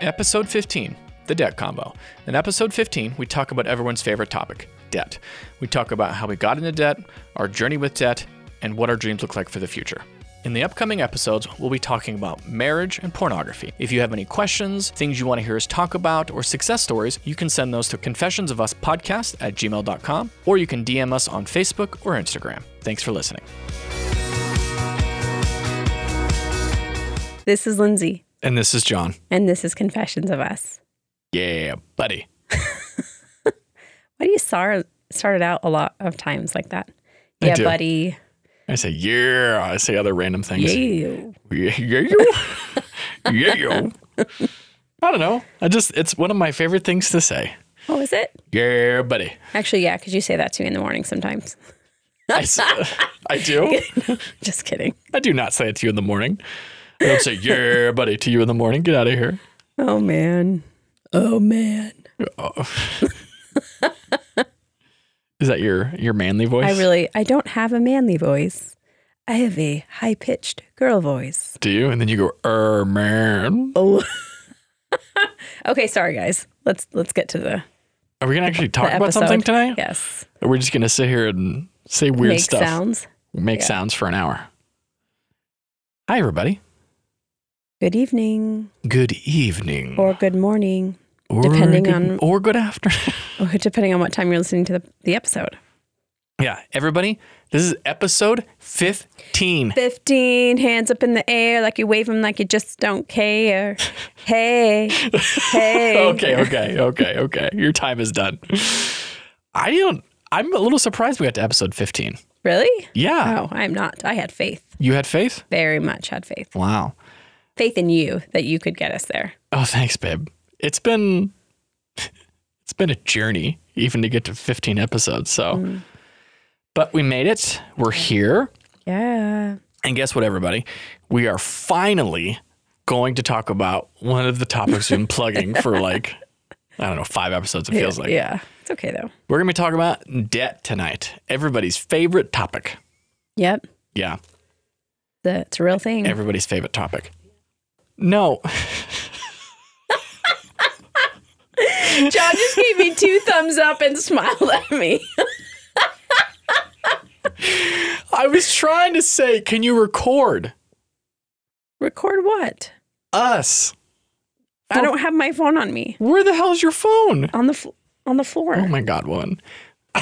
Episode 15, The Debt Combo. In episode 15, we talk about everyone's favorite topic debt. We talk about how we got into debt, our journey with debt, and what our dreams look like for the future. In the upcoming episodes, we'll be talking about marriage and pornography. If you have any questions, things you want to hear us talk about, or success stories, you can send those to confessionsofuspodcast at gmail.com, or you can DM us on Facebook or Instagram. Thanks for listening. This is Lindsay, And this is John. and this is Confessions of Us. Yeah, buddy. Why do you start start it out a lot of times like that? I Yeah, do. buddy. I say, yeah. I say other random things. Yeah. Yeah, yeah, yeah. I don't know. I just, it's one of my favorite things to say. Oh, is it? Yeah, buddy. Actually, yeah, because you say that to me in the morning sometimes. I do. Just kidding. I do not say it to you in the morning. I don't say, yeah, buddy, to you in the morning. Get out of here. Oh man. Oh man. Is that your your manly voice? I really I don't have a manly voice. I have a high pitched girl voice. do you? And then you go, er, man. Oh. okay, sorry guys. Let's let's get to the, Are we gonna actually talk about something tonight? Yes. Or we're just gonna sit here and say weird Make stuff, sounds. make Yeah. sounds for an hour? Hi, everybody. Good evening Good evening. or good morning, Or depending good- on- or good afternoon. depending on what time you're listening to the, the episode. yeah, everybody. This is episode fifteen. 15 hands up in the air like you wave them like you just don't care. Hey, hey. okay, okay, okay, okay. Your time is done. I don't. I'm a little surprised we got to episode fifteen. Really? Yeah, Oh, I'm not. I had faith. you had faith. Very much had faith. Wow. Faith in you that you could get us there. Oh, thanks, babe. It's been it's been a journey even to get to 15 episodes. So, mm. but we made it. We're here, Yeah. and guess what, everybody? We are finally going to talk about one of the topics we've been plugging for like I don't know five episodes. It feels like Yeah. It's okay though. we're gonna be talking about debt tonight. Everybody's favorite topic. Yep. Yeah, The, it's a real thing. everybody's favorite topic. No, John just gave me two thumbs up and smiled at me. I was trying to say, can you record Record what? us? I don't have my phone on me. Where the hell is your phone? On the fl- on the floor. Oh my god, one.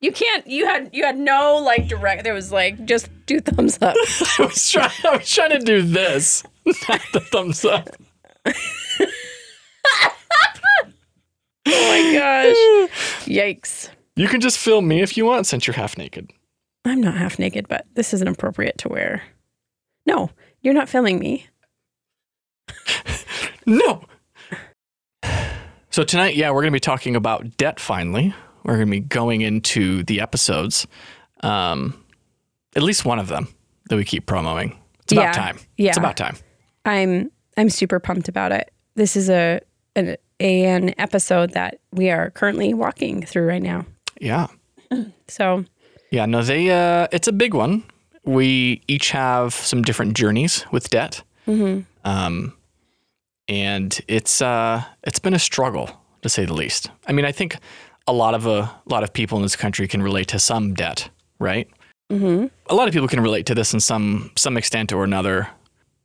You can't. You had you had no like direct. There was like just do thumbs up. I was trying. I was trying to do this, not the thumbs up. oh my gosh! Yikes! You can just film me if you want, since you're half naked. I'm not half naked, but this isn't appropriate to wear. No, you're not filming me. No. So tonight, yeah, we're going to be talking about debt. Finally, we're going to be going into the episodes, um, at least one of them that we keep promoting. It's about Yeah, time. yeah. It's about time. I'm I'm super pumped about it. This is a an, an episode that we are currently walking through right now. Yeah. So Yeah, no, they. Uh, it's a big one. We each have some different journeys with debt, um, and it's uh, it's been a struggle to say the least. I mean, I think a lot of a lot of people in this country can relate to some debt, right? hmm A lot of people can relate to this in some some extent or another.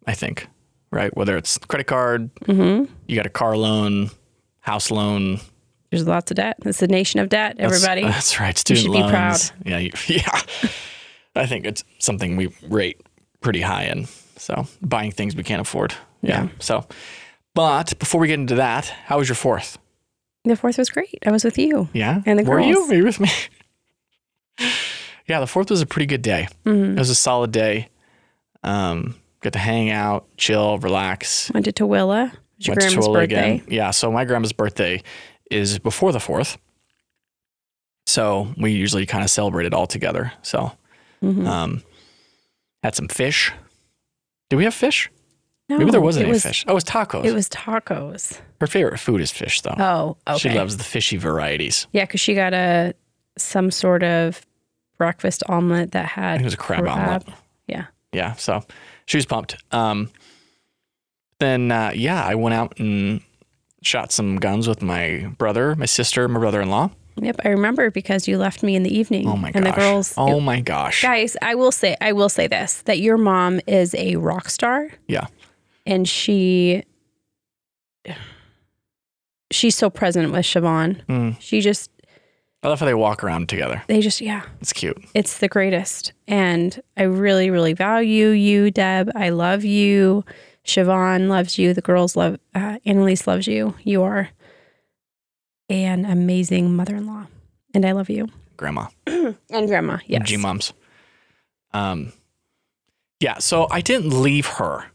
I think, right? Whether it's credit card, hmm you got a car loan, house loan. there's lots of debt. It's a nation of debt. Everybody. That's, right. Student should be proud. Yeah, you, yeah. I think it's something we rate pretty high in. So buying things we can't afford. Yeah. Yeah. So, but before we get into that, how was your fourth? The fourth was great. I was with you. Yeah. And the Were you? girls. Were you with me? yeah, the fourth was a pretty good day. hmm It was a solid day. Um, got to hang out, chill, relax. Went to Tooele. It your Went to Tooele birthday. again. Yeah. So my grandma's birthday is before the fourth. So we usually kind of celebrate it all together. So Mhm. um, had some fish. Do we have fish? No, Maybe there wasn't any was, fish. Oh, it was tacos. It was tacos. Her favorite food is fish, though. Oh, okay. She loves the fishy varieties. Yeah, because she got a some sort of breakfast omelet that had it was a crab, omelet. Yeah. Yeah. So she was pumped. Um, Then, uh, yeah, I went out and shot some guns with my brother, my sister, my brother in law. Yep, I remember because you left me in the evening. Oh my gosh! And the girls. oh my gosh. Guys, I will say, I will say this: that your mom is a rock star, Yeah. And she, she's so present with Siobhan. Mm. She just, I love how they walk around together. they just, yeah, It's cute. it's the greatest. And I really, really value you, Deb. I love you. Siobhan loves you. The girls love, uh, Annalise loves you. You are an amazing mother in law. And I love you. Grandma. And grandma, yes. G moms. Um, yeah. So I didn't leave her.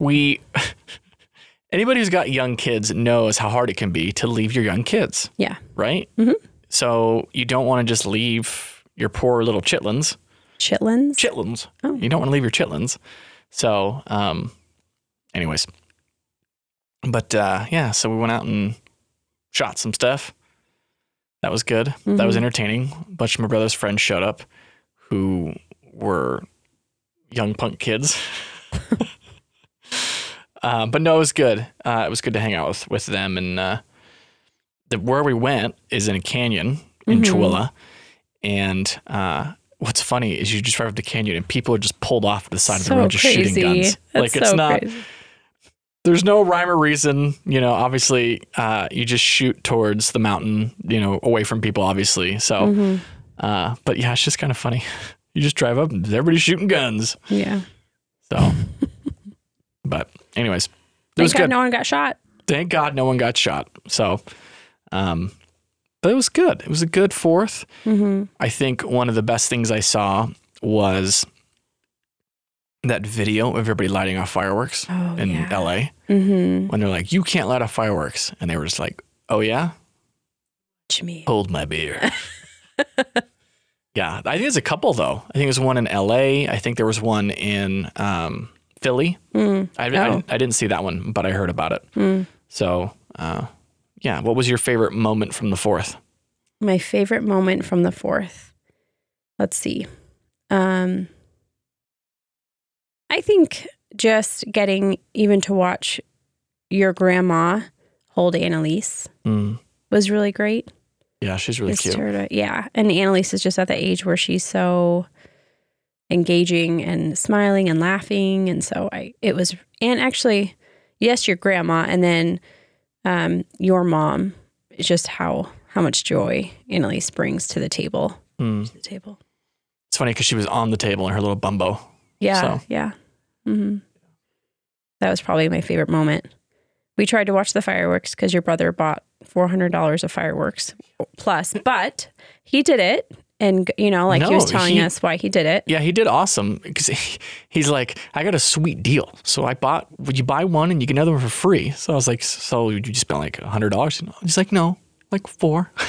We, anybody who's got young kids knows how hard it can be to leave your young kids, Yeah. right? Mhm. So you don't want to just leave your poor little chitlins. Chitlins. Chitlins. Oh. You don't want to leave your chitlins. So, um, anyways, but uh, yeah. So we went out and shot some stuff. That was good. That was Mhm. entertaining. A bunch of my brother's friends showed up who were young punk kids. uh, but no, it was good. Uh, it was good to hang out with, with them. And uh, the, where we went is in a canyon in Mhm. Chihuahua. And uh, what's funny is you just drive up the canyon and people are just pulled off the side of the road just crazy. shooting guns. That's like it's so not crazy. there's no rhyme or reason. You know, obviously, uh, you just shoot towards the mountain, you know, away from people, obviously. So, Mhm. uh, but yeah, it's just kind of funny. You just drive up and everybody's shooting guns. Yeah. So, but anyways, it Thank was God good. no one got shot. Thank God no one got shot. So, um, but it was good. It was a good fourth. hmm I think one of the best things I saw was that video of everybody lighting off fireworks Oh, in yeah. LA Mm-hmm. when they're like, "You can't light off fireworks," and they were just like, "Oh yeah, Me. hold my beer." yeah, I think there's a couple though. I think there's one in L.A. I think there was one in um, Philly. Mm. I, Oh. I, I didn't see that one, but I heard about it. Mm. So, uh, yeah, what was your favorite moment from the fourth? My favorite moment from the fourth. Let's see. Um, I think just getting even to watch your grandma hold Annalise Mm. was really great. Yeah, she's really Just cute. to- yeah. And Annalise is just at the age where she's so engaging and smiling and laughing. And so I, it was, and actually, yes, your grandma and then um, your mom, it's just how, how much joy Annalise brings to the table. Mm. To the table. It's funny because she was on the table in her little bumbo. Yeah. So. Yeah. hmm That was probably my favorite moment. We tried to watch the fireworks because your brother bought $400 of fireworks plus, but he did it. And, you know, like he was telling he- us why he did it. Yeah, he did awesome because he, he's like, I got a sweet deal. So I bought, would you buy one and you get another one for free? So I was like, so you just spent like a hundred dollars? He's like, no, like four.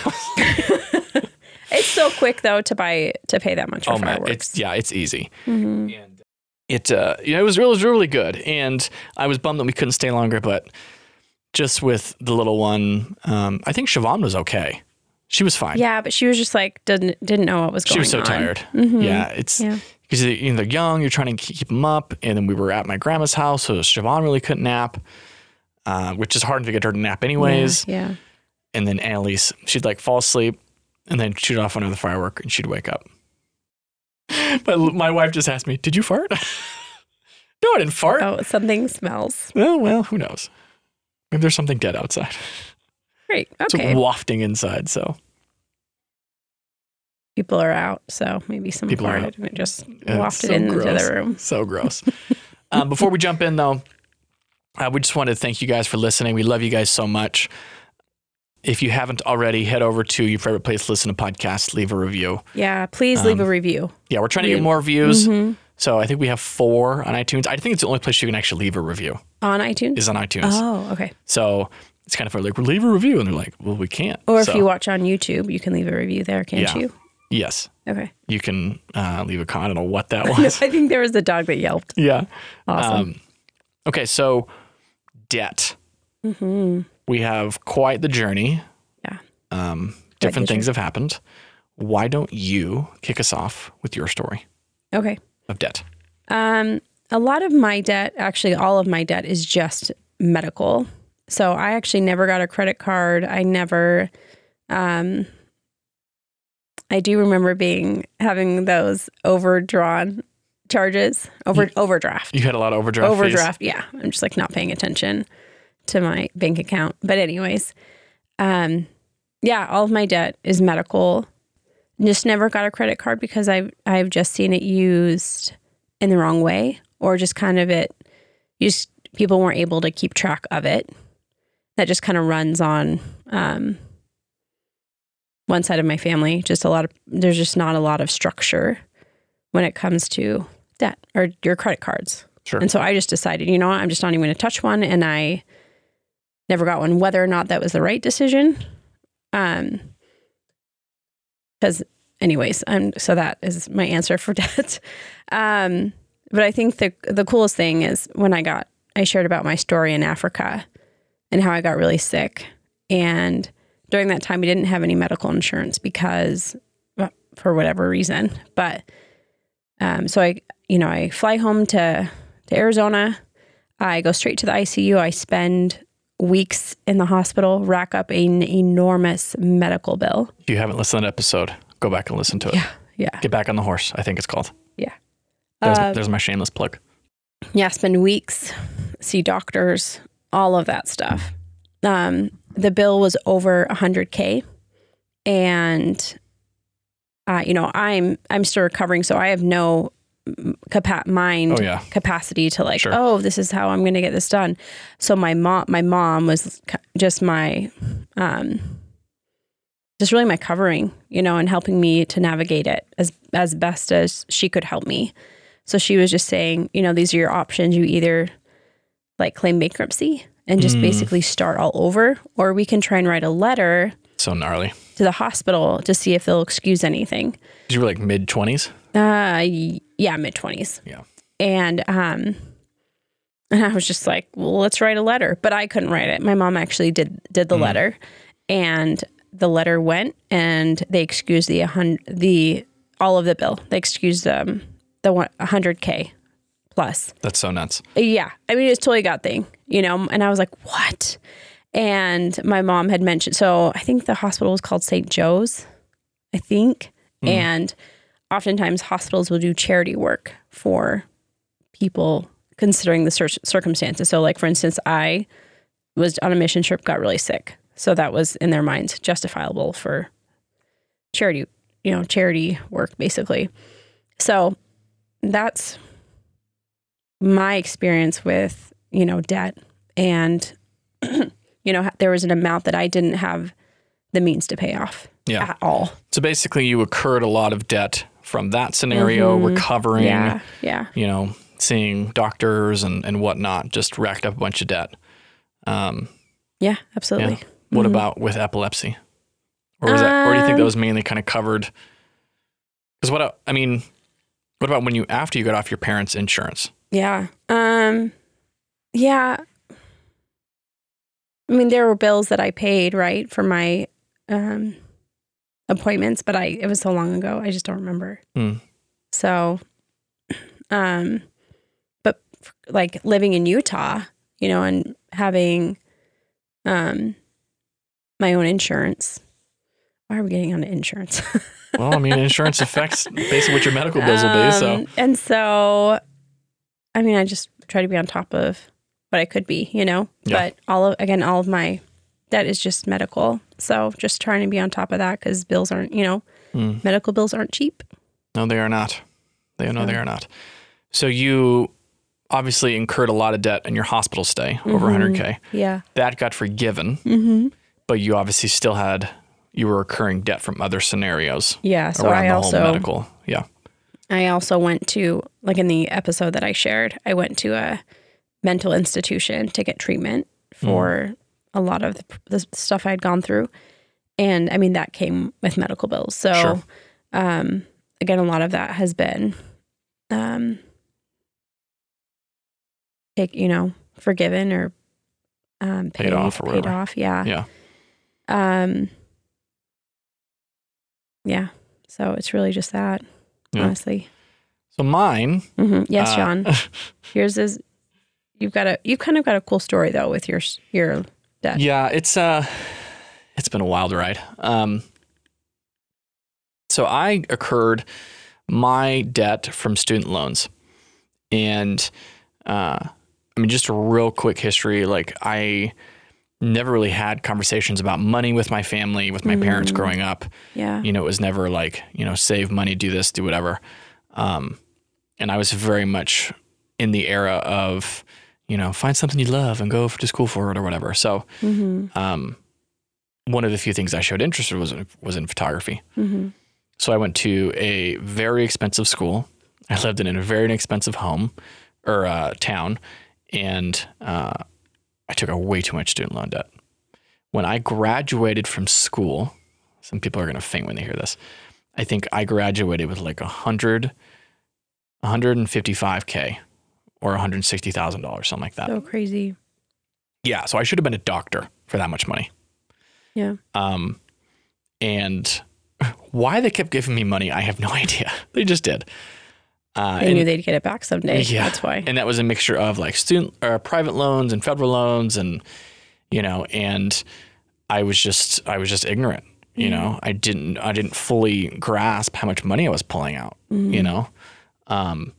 It's so quick though to buy to pay that much for oh man, fireworks. it's yeah, it's easy. Mhm. And it, uh, you know, it was, it was really good. And I was bummed that we couldn't stay longer, but just with the little one, um, I think Siobhan was okay. She was fine. Yeah, but she was just like didn't didn't know what was going on. she was so on. tired. Mhm. Yeah, it's Yeah. because you know, they're young. You're trying to keep them up, and then we were at my grandma's house, so Siobhan really couldn't nap, uh, which is hard to get her to nap anyways. Yeah. And then Annalise, she'd like fall asleep, and then shoot off another firework, and she'd wake up. But my wife just asked me, "Did you fart?" no, I didn't fart. Oh, something smells. Oh well, who knows? Maybe there's something dead outside. Great. It's Okay. wafting inside. So People are out, so maybe some People are out. and it just Yeah, wafted so into gross. the room. So gross. um, before we jump in, though, uh, we just wanted to thank you guys for listening. We love you guys so much. If you haven't already, head over to your favorite place to listen to podcasts, leave a review. Yeah, please leave Um, a review. Yeah, we're trying to get more views. Mhm. So I think we have four on iTunes. I think it's the only place you can actually leave a review On iTunes. is on iTunes. Oh, okay. So it's kind of like, well, leave a review. And they're like, well, we can't. Or if you watch on YouTube, you can leave a review there, can't Yeah. you? Yes, Okay. you can uh, leave a comment. I don't know what that was. I think there was a dog that yelped. yeah. Awesome. Um, okay, so debt. hmm We have quite the journey. Yeah. Um, different things have happened. Why don't you kick us off with your story Okay. of debt? Um, a lot of my debt, actually, all of my debt is just medical. So I actually never got a credit card. I never, um, I do remember being having those overdrawn charges, over overdraft, You had a lot of overdraft. fees. overdraft. Yeah, I'm just like not paying attention to my bank account. But anyways, um, yeah, all of my debt is medical. Just never got a credit card because I've I've just seen it used in the wrong way, or just kind of it. You just people weren't able to keep track of it. That just kind of runs on um, one side of my family. Just a lot of there's just not a lot of structure when it comes to debt or your credit cards. Sure. And so I just decided, you know what, I'm just not even going to touch one. And I never got one, whether or not that was the right decision. Um, because, anyways, um, so that is my answer for debt. Um, but I think the the coolest thing is when I got, I shared about my story in Africa and how I got really sick. And during that time, we didn't have any medical insurance because, well, for whatever reason. But um, so I, you know, I fly home to to Arizona. I go straight to the ICU. I spend weeks in the hospital, rack up an enormous medical bill. If you haven't listened to that episode, go back and listen to it. Yeah, yeah, Get back on the horse. I think it's called. yeah. There's, Uh, there's my shameless plug. yeah, spend weeks, see doctors, all of that stuff. Um, the bill was over 100k, and uh, you know, I'm I'm still recovering, so I have no capa- mind Oh yeah. capacity to like, Sure. oh, this is how I'm going to get this done. So my mom, my mom was just my, um, just really my covering, you know, and helping me to navigate it as as best as she could help me. So she was just saying, you know, these are your options. You either like claim bankruptcy and just Mm. basically start all over, or we can try and write a letter So gnarly. to the hospital to see if they'll excuse anything. You were like mid 20s. Uh, yeah, mid twenties. Yeah. And um, and I was just like, well, let's write a letter, but I couldn't write it. My mom actually did did the Mm. letter, and the letter went, and they excused the the all of the bill. They excused um the one hundred k plus. That's so nuts. Yeah, I mean it's totally a God thing, you know. And I was like, what? And my mom had mentioned. So I think the hospital was called St. Joe's, I think. Mm. And oftentimes hospitals will do charity work for people considering the cir- circumstances. So, like for instance, I was on a mission trip, got really sick, so that was in their minds justifiable for charity, you know, charity work basically. So that's my experience with you know debt and you know there was an amount that i didn't have the means to pay off Yeah. at all So basically, you incurred a lot of debt from that scenario, Mhm. recovering, yeah yeah you know, seeing doctors and, and whatnot, just racked up a bunch of debt. Um, yeah absolutely what Mhm. about with epilepsy? Or, was that, or do you think that Um, was mainly kind of covered? Because what, I mean, what about when you, after you got off your parents' insurance? Yeah um yeah i mean there were bills that i paid right for my um appointments but i it was so long ago i just don't remember Hmm. so um but like living in utah you know and having um my own insurance why are we getting on insurance Well, I mean, insurance affects basically what your medical bills will be. So, Um, and so, I mean, I just try to be on top of what I could be, you know. Yeah. But all of again, all of my debt is just medical. So just trying to be on top of that because bills aren't, you know, Mm. medical bills aren't cheap. no, they are not. They no, they are not. So you obviously incurred a lot of debt in your hospital stay, over Mhm. 100k. Yeah. That got forgiven, Mm-hmm. but you obviously still had you were incurring debt from other scenarios Yeah. So around I the also whole medical. Yeah. I also went to like in the episode that I shared, I went to a mental institution to get treatment for a lot of the, the stuff I'd gone through. And I mean that came with medical bills. So Sure. um again a lot of that has been um take, you know, forgiven or um Paid off or paid whatever. off, yeah. Yeah. Um yeah. So it's really just that, Yeah. honestly. So mine, hmm Yes, Uh, John. Yours is. You've got a. You kind of got a cool story though with your your debt. yeah, it's uh, it's been a wild ride. Um, so I occurred my debt from student loans, and uh, I mean, just a real quick history. Like I never really had conversations about money with my family, with my parents growing up. Yeah. you know, it was never like, you know, save money, do this, do whatever. Um, and I was very much in the era of, you know, find something you love and go to school for it or whatever. So, hmm um, one of the few things I showed interest in was was in photography. hmm So I went to a very expensive school. I lived in a very inexpensive home or uh, town, and uh, I took a way too much student loan debt. When I graduated from school, some people are going to faint when they hear this. I think I graduated with like a hundred, 155k, or 160 thousand dollars, something like that. So crazy. Yeah, so I should have been a doctor for that much money. Yeah. Um, and why they kept giving me money, I have no idea. They just did. Uh, They and, knew they'd get it back someday. Yeah. That's why. and that was a mixture of like student or private loans and federal loans, and you know, and I was just I was just ignorant. You know, I didn't I didn't fully grasp how much money I was pulling out. You know, um,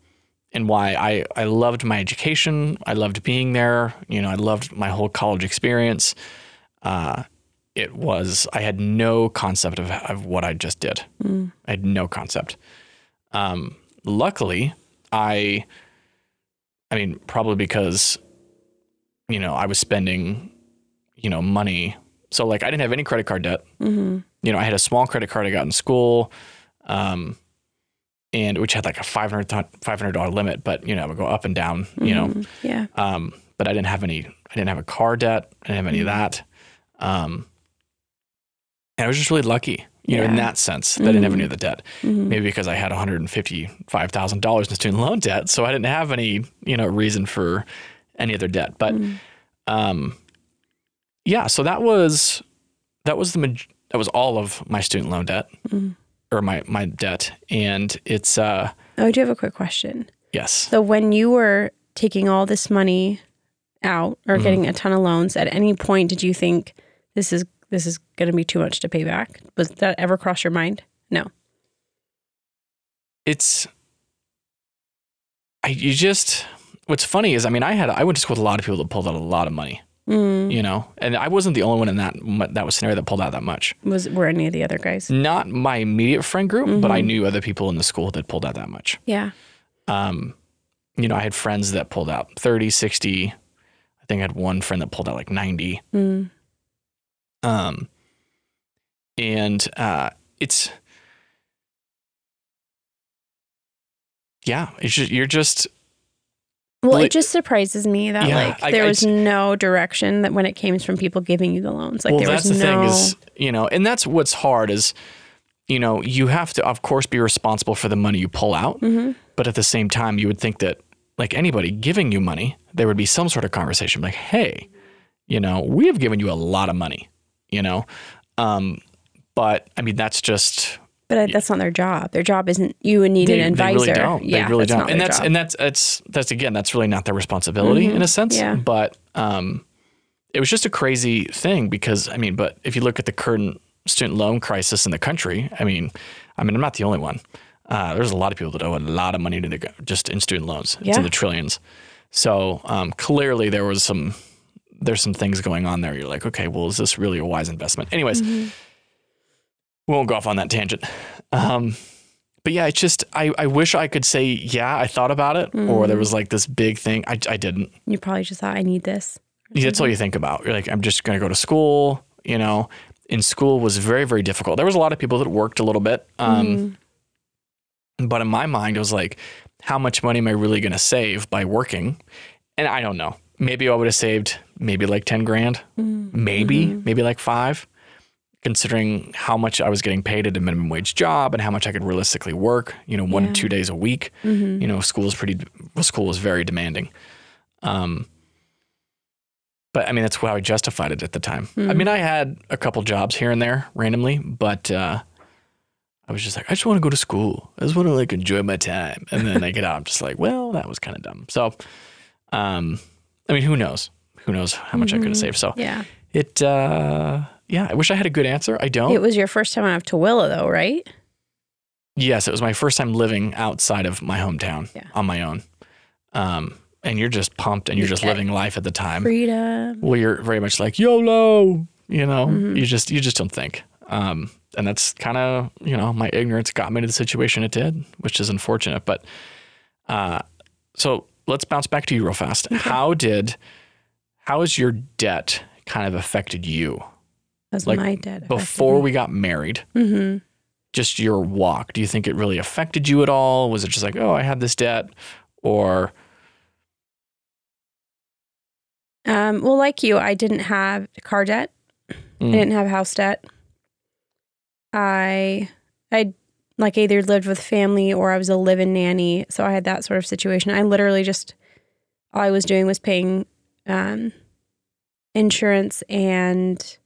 and why I I loved my education. I loved being there. You know, I loved my whole college experience. Uh, it was I had no concept of, of what I just did. I had no concept. Um, luckily, I, I mean, probably because, you know, I was spending, you know, money. So like I didn't have any credit card debt. hmm You know, I had a small credit card I got in school, um, and which had like a five hundred five hundred dollar limit, but you know, it would go up and down. You know, Mhm. Yeah. um, but I didn't have any. I didn't have a car debt. I didn't have any of that. Um, and I was just really lucky, you know, in that sense that I didn't have any of the debt. Mhm. Maybe because I had one hundred and fifty-five thousand dollars in student loan debt, so I didn't have any, you know, reason for any other debt. But, Mhm. um, yeah, so that was that was the that was all of my student loan debt Mhm. or my my debt, and it's uh Oh, I do have a quick question. yes, So when you were taking all this money out or Mhm. getting a ton of loans, at any point did you think this is this is going to be too much to pay back? Was that ever cross your mind? No. it's I you just what's funny is I mean I had I went to school with a lot of people that pulled out a lot of money, Mm. you know, and I wasn't the only one in that that was scenario that pulled out that much. Was were any of the other guys? Not my immediate friend group, but I Mhm. knew other people in the school that pulled out that much. Yeah. Um, you know, I had friends that pulled out 30, 60. I think I had one friend that pulled out like 90. Mm. Um, and uh, it's, yeah, it's just, you're just, Well, Well, it just surprises me that Yeah, like there I was just- no direction that when it came from people giving you the loans. Like well, there that's was the no. thing is, you know, and that's what's hard is, you know, you have to, of course, be responsible for the money you pull out. Mhm. But at the same time, you would think that, like anybody giving you money, there would be some sort of conversation like, hey, you know, we have given you a lot of money, you know? Um, but I mean, that's just, But that's not their job. Their job isn't. You would need they, an they advisor. really don't. Yeah, they really that's don't. not And their that's, job. and that's, that's, that's again, that's really not their responsibility Mhm. in a sense. Yeah. But, um, it was just a crazy thing because I mean, but if you look at the current student loan crisis in the country, I mean, I mean, I'm not the only one. Uh, there's a lot of people that owe a lot of money to the just in student loans. It's Yeah. in the trillions. So um, clearly there was some there's some things going on there. You're like, okay, well, is this really a wise investment? Anyways, Mhm. we won't go off on that tangent. Um, but yeah, it's just I, I wish I could say yeah, I thought about it, or there Mhm. was like this big thing. I, I didn't. You probably just thought I need this. Yeah, That's all you think about. You're like, I'm just going to go to school. You know, in school was very, very difficult. There was a lot of people that worked a little bit. Um, Mhm. But in my mind, it was like, how much money am I really going to save by working? And I don't know. Maybe I would have saved maybe like 10 grand, Mhm. maybe, Mhm. maybe like five, considering how much I was getting paid at a minimum wage job and how much I could realistically work, you know, one Yeah. to two days a week Mhm. you know, school is pretty, well, school is very demanding. Um, but I mean, that's how I justified it at the time. I Mhm. mean, I had a couple jobs here and there randomly, but uh, I was just like, I just want to go to school. I just want to like enjoy my time. And then I get out, I'm just like, well, that was kind of dumb. So, um, I mean, who knows? Who knows how much I could have saved? So Yeah. it, uh, yeah, I wish I had a good answer. I don't. It was your first time out of Willa, though, right? yes, it was my first time living outside of my hometown Yeah. on my own. Um, and you're just pumped and you're just living life at the time. Freedom. well you're very much like YOLO, you know, Mhm. you just you just don't think. Um, and that's kind of you know my ignorance got me to the situation it did, which is unfortunate. But uh, so let's bounce back to you real fast. How did how has your debt kind of affected you That's Like, my debt before we got married? hmm Just your walk. Do you think it really affected you at all? Was it just like, oh, I had this debt, or Um, well, like you, I didn't have car debt. I Mm, didn't have house debt. I I like either lived with family or I was a live-in nanny, so I had that sort of situation. I literally just all I was doing was paying um, insurance and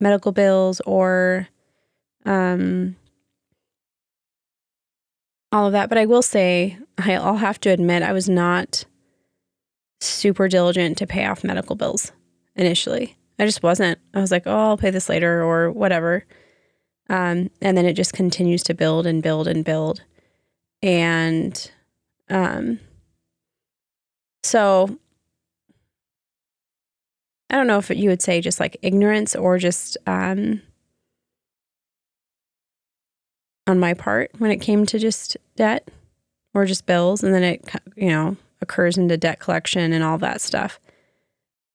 medical bills or um, all of that. But I will say, I'll have to admit, I was not super diligent to pay off medical bills initially. I just wasn't. I was like, oh, I'll pay this later or whatever. Um, and then it just continues to build and build and build. And um, so I don't know if you would say just like ignorance or just um, on my part when it came to just debt or just bills. And then it, you know, occurs into debt collection and all that stuff.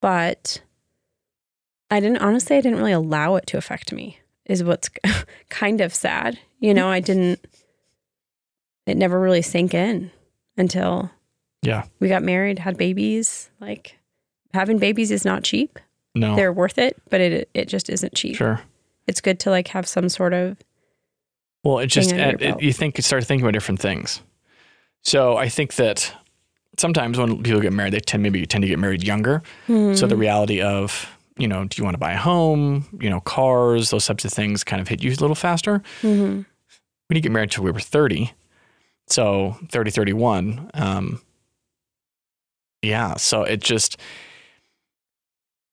But I didn't honestly, I didn't really allow it to affect me, is what's kind of sad. You know, I didn't, it never really sank in until Yeah. we got married, had babies. Like having babies is not cheap. no, They're worth it, but it it just isn't cheap. sure. It's good to like have some sort of Well, it just under uh, your it, you think you start thinking about different things. So I think that sometimes when people get married, they tend maybe tend to get married younger. So the hmm. reality of you know, do you want to buy a home? You know, cars, those types of things kind of hit you a little faster. Mhm. We didn't get married till we were thirty, so 30, 31. Um, yeah, so it just.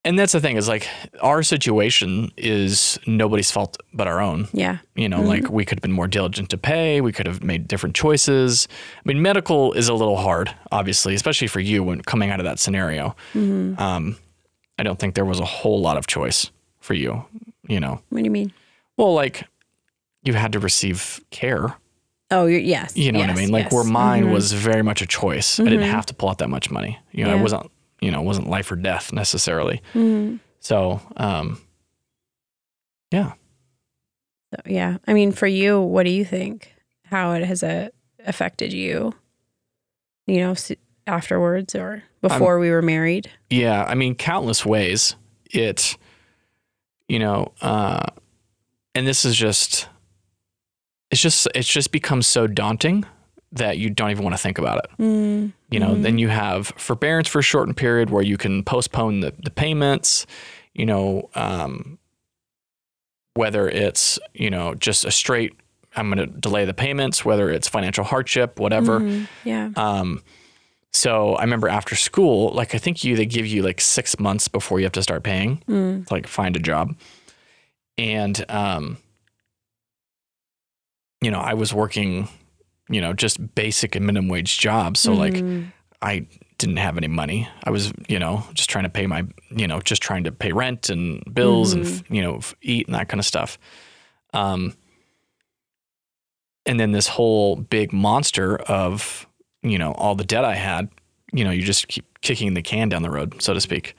And that's the thing is like our situation is nobody's fault but our own. yeah. You know, like we could have been more diligent to pay. We could have made different choices. I mean, medical is a little hard, obviously, especially for you when coming out of that scenario. Mhm. Um, I don't think there was a whole lot of choice for you. You know, What do you mean? well, like you had to receive care. Oh, yes. You know what I mean? Like yes. where mine Mhm. was very much a choice. I didn't Mhm. have to pull out that much money. You know, Yeah. it wasn't. You know, it wasn't life or death necessarily. Mhm. So, um, yeah. So, yeah. I mean, for you, what do you think? How it has uh, affected you? You know, afterwards or before we were married? Yeah, I mean, countless ways. It, you know, uh, and this is just, it's just, it's just become so daunting that you don't even want to think about it. Mm. You know, Mhm. then you have forbearance for a shortened period where you can postpone the, the payments, you know, um, whether it's, you know, just a straight, I'm going to delay the payments, whether it's financial hardship, whatever. Mhm. Yeah. Um, so I remember after school, like I think you they give you like six months before you have to start paying Mm. to like find a job, and um, you know I was working, you know, just basic and minimum wage jobs, so like Mhm. I didn't have any money. I was you know just trying to pay my you know just trying to pay rent and bills and you know eat and that kind of stuff. Um, and then this whole big monster of you know all the debt I had, you know, you just keep kicking the can down the road, so to speak.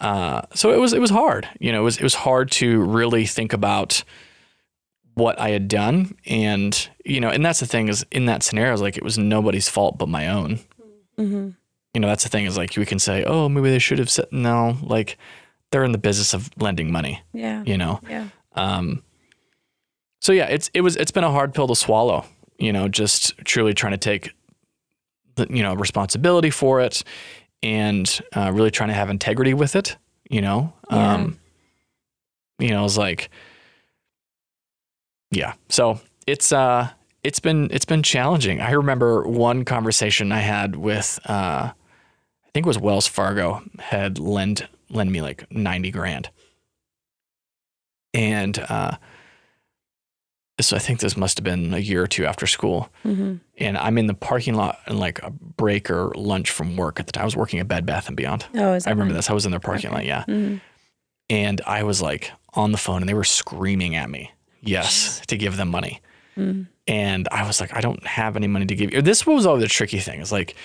Uh, so it was it was hard, you know, it was it was hard to really think about what I had done, and you know, and that's the thing is in that scenario, is like it was nobody's fault but my own. Mhm. You know, that's the thing is like we can say, oh, maybe they should have said no, like they're in the business of lending money, Yeah. you know. Yeah. Um, so yeah, it's it was it's been a hard pill to swallow. You know, just truly trying to take you know responsibility for it and uh, really trying to have integrity with it. You know, Yeah. um, you know, it's like yeah. So it's uh it's been it's been challenging. I remember one conversation I had with uh I think it was Wells Fargo had lend lend me like 90 grand. And uh so I think this must have been a year or two after school. Mm-hmm. And I'm in the parking lot and like a break or lunch from work at the time. I was working at Bed Bath and Beyond. Oh, is that I remember one? this. I was in their parking Okay. lot, yeah. Mm-hmm. And I was like on the phone and they were screaming at me, yes, to give them money. Mm. And I was like, I don't have any money to give you. This was all the tricky thing. Is like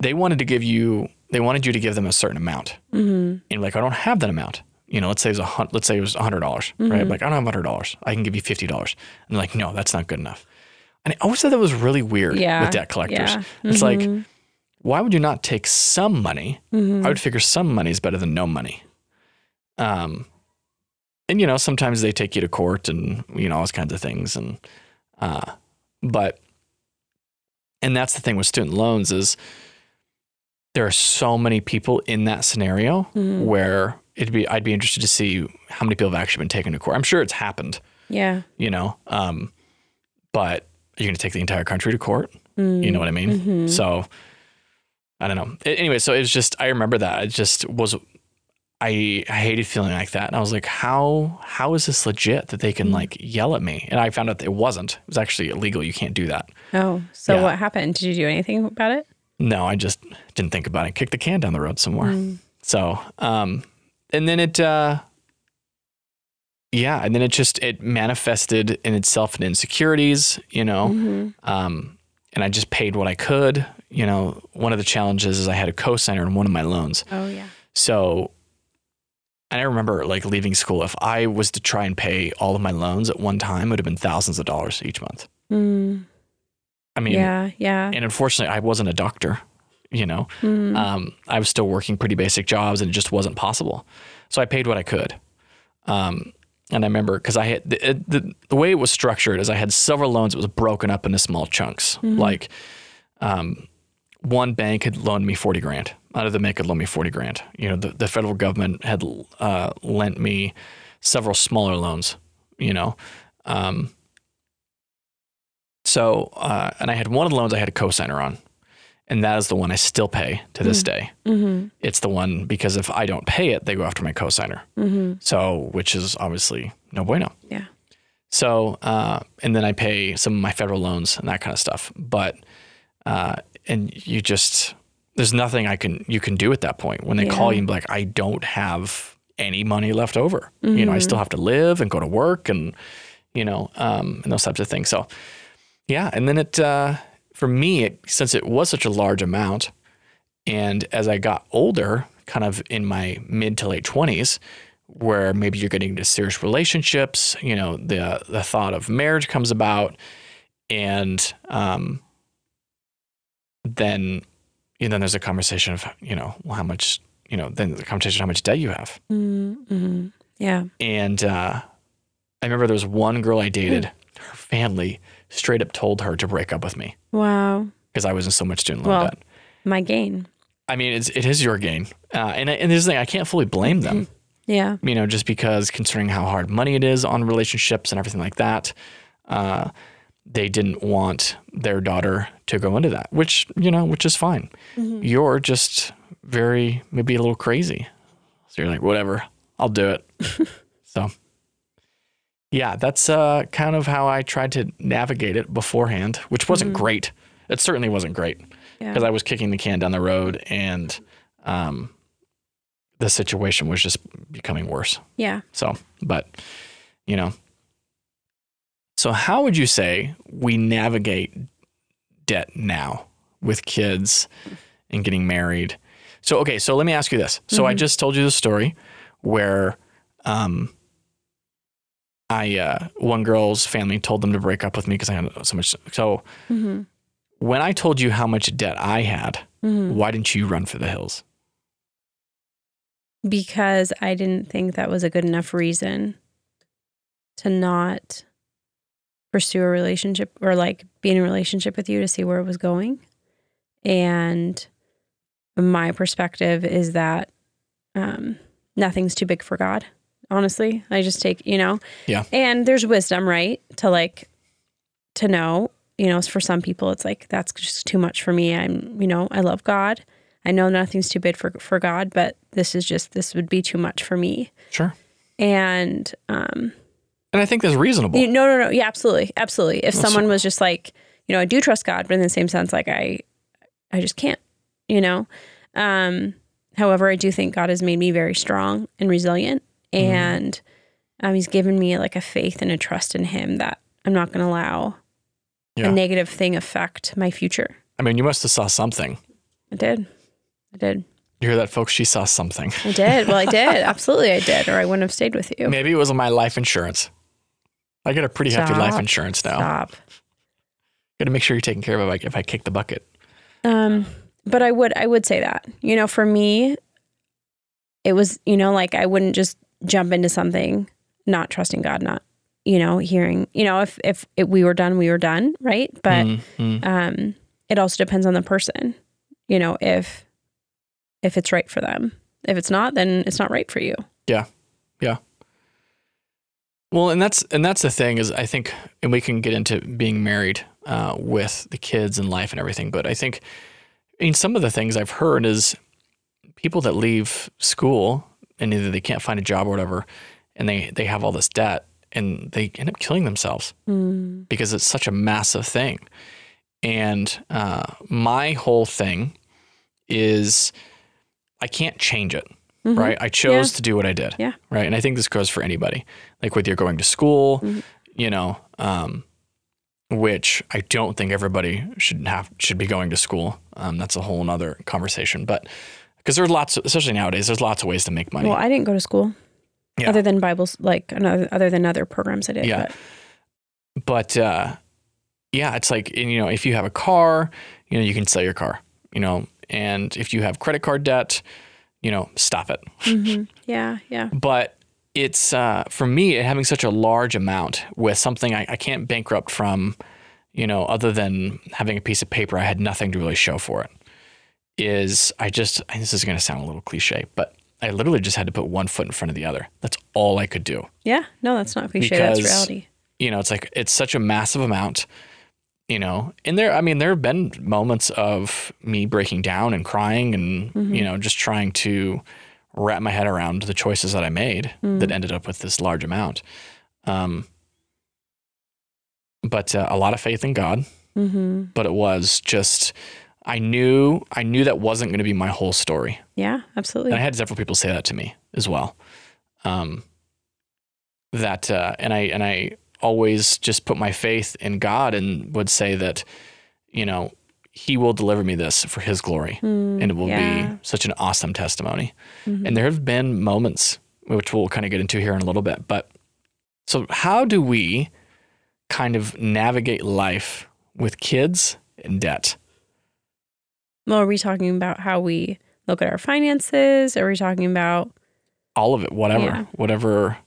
they wanted to give you, they wanted you to give them a certain amount. Mm-hmm. And like, I don't have that amount. You know, let's say it was a let's say it was a hundred dollars, right? Mhm. Like, I don't have hundred dollars. I can give you fifty dollars. And they're like, no, that's not good enough. And I always thought that was really weird Yeah. with debt collectors. Yeah. It's like, Mhm. why would you not take some money Mhm. I would figure some money is better than no money. Um, and you know, sometimes they take you to court and you know all those kinds of things, and uh, but and that's the thing with student loans is there are so many people in that scenario Mhm. where it'd be I'd be interested to see how many people have actually been taken to court. I'm sure it's happened, Yeah. you know, um, but are you going to take the entire country to court? Mm. You know what I mean? Mhm. So I don't know. Anyway, so it was just I remember that. It just was I I hated feeling like that. And I was like, how how is this legit that they can Mm. like yell at me? And I found out that it wasn't. It was actually illegal. You can't do that. Oh, so Yeah. what happened? Did you do anything about it? No, I just didn't think about it. Kicked the can down the road somewhere. Mm. So, um, and then it, uh, yeah, and then it just it manifested in itself in insecurities, you know. Mhm. Um, and I just paid what I could. You know, one of the challenges is I had a co-signer in one of my loans. Oh yeah. So and I remember like leaving school. If I was to try and pay all of my loans at one time, it would have been thousands of dollars each month. Mm. I mean, yeah. Yeah. and unfortunately, I wasn't a doctor. You know, Mm. um, I was still working pretty basic jobs, and it just wasn't possible. So I paid what I could. Um, and I remember because I had the, the the way it was structured is I had several loans. It was broken up into small chunks. Mhm. Like, um, one bank had loaned me forty grand. Another bank had loaned me forty grand. You know, the, the federal government had uh, lent me several smaller loans. You know, um, so uh, and I had one of the loans I had a cosigner on, and that is the one I still pay to this Mm. day. Mhm. It's the one because if I don't pay it, they go after my cosigner. Mhm. So, which is obviously no bueno. Yeah. So, uh, and then I pay some of my federal loans and that kind of stuff. But, uh, and you just, there's nothing I can, you can do at that point when they call you and be like, I don't have any money left over. You know, I still have to live and go to work and, you know, um, and those types of things. So, yeah. And then it, uh, for me, it, since it was such a large amount, and as I got older, kind of in my mid to late 20s, where maybe you're getting into serious relationships, you know, the the thought of marriage comes about, and um, then you know, there's a conversation of you know well, how much you know, then the conversation how much debt you have, Mm. Mhm. Yeah. and uh, I remember there was one girl I dated, her family straight up told her to break up with me Wow. because I was in so much student loan Well, debt. My gain. I mean, it's, it is your gain, uh, and and this thing I can't fully blame them. Yeah. you know, just because considering how hard money it is on relationships and everything like that, uh, they didn't want their daughter to go into that, which, you know, which is fine. Mhm. You're just very, maybe a little crazy. So you're like, whatever, I'll do it. so, yeah, that's uh, kind of how I tried to navigate it beforehand, which wasn't Mhm. great. It certainly wasn't great Yeah. because I was kicking the can down the road and um, the situation was just becoming worse. Yeah. So, but, you know. So, how would you say we navigate debt now with kids and getting married? So, okay, so let me ask you this. So, I Mhm. just told you the story where um, I, uh, one girl's family told them to break up with me because I had so much. So, Mhm. when I told you how much debt I had, Mhm. why didn't you run for the hills? Because I didn't think that was a good enough reason to not pursue a relationship or like be in a relationship with you to see where it was going. And my perspective is that um, nothing's too big for God. Honestly. I just take, you know. Yeah. And there's wisdom, right? To like to know, you know, for some people it's like that's just too much for me. I'm, you know, I love God. I know nothing's too big for for God, but this is just this would be too much for me. Sure. And um And I think that's reasonable. you- no, no, no. Yeah, absolutely. Absolutely. If someone was just like, you know, I do trust God, but in the same sense, like I, I just can't, you know? Um, however, I do think God has made me very strong and resilient. Mm-hmm. And um, he's given me like a faith and a trust in him that I'm not going to allow Yeah. a negative thing affect my future. I mean, you must have saw something. I did. I did. You hear that, folks? She saw something. I did. Well, I did. Absolutely, I did, or I wouldn't have stayed with you. Maybe it was my life insurance. I get a pretty hefty life insurance now. Stop. Got to make sure you're taking care of it if I kick the bucket. Um, but I would I would say that. You know, for me, it was, you know, like I wouldn't just jump into something not trusting God, not, you know, hearing, you know, if if it, we were done, we were done, right? But Mm, mm. um it also depends on the person. You know, if if it's right for them. If it's not, then it's not right for you. Yeah, yeah. Well, and that's and that's the thing is I think, and we can get into being married uh, with the kids and life and everything. But I think, I mean, some of the things I've heard is people that leave school and either they can't find a job or whatever, and they they have all this debt and they end up killing themselves Mm. because it's such a massive thing. And uh, my whole thing is I can't change it, Mhm. right? I chose Yeah. to do what I did, Yeah. right? And I think this goes for anybody, like whether you're going to school, Mhm. you know, um, which I don't think everybody should have should be going to school. Um, that's a whole nother conversation, but because there's lots, of, especially nowadays, there's lots of ways to make money. Well, I didn't go to school. Yeah. Other than Bibles like another other than other programs I did. Yeah. But but uh, yeah, it's like and, you know, if you have a car, you know, you can sell your car, you know, and if you have credit card debt, you know, stop it. Mhm. yeah, yeah. But it's uh, for me having such a large amount with something I, I can't bankrupt from, you know, other than having a piece of paper I had nothing to really show for it. Is I just this is going to sound a little cliche, but I literally just had to put one foot in front of the other. That's all I could do. Yeah. No, that's not cliche. that's reality. you know, it's like it's such a massive amount, you know. And there, I mean, there have been moments of me breaking down and crying, and Mm-hmm. you know, just trying to wrap my head around the choices that I made Mm. that ended up with this large amount. Um, but uh, a lot of faith in God. Mm-hmm. But it was just, I knew, I knew that wasn't going to be my whole story. Yeah, absolutely. And I had several people say that to me as well. Um, that uh, and I and I always just put my faith in God and would say that, you know, He will deliver me this for His glory, Mm, and it will yeah. be such an awesome testimony. Mhm. And there have been moments which we'll kind of get into here in a little bit, but so how do we kind of navigate life with kids and debt? Well, are we talking about how we look at our finances? Are we talking about? All of it, whatever, Yeah. whatever.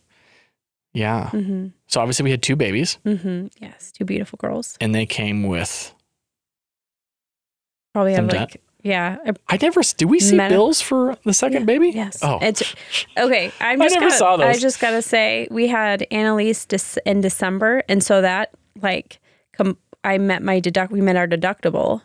Yeah. hmm So obviously we had two babies. hmm Yes, two beautiful girls. and they came with. Probably have like yeah. I never. Do we see Meta- bills for the second baby? Yes. Oh, It's okay. I'm I just never gotta, saw I just gotta say we had Annalise dis- in December, and so that like com- I met my deduct. We met our deductible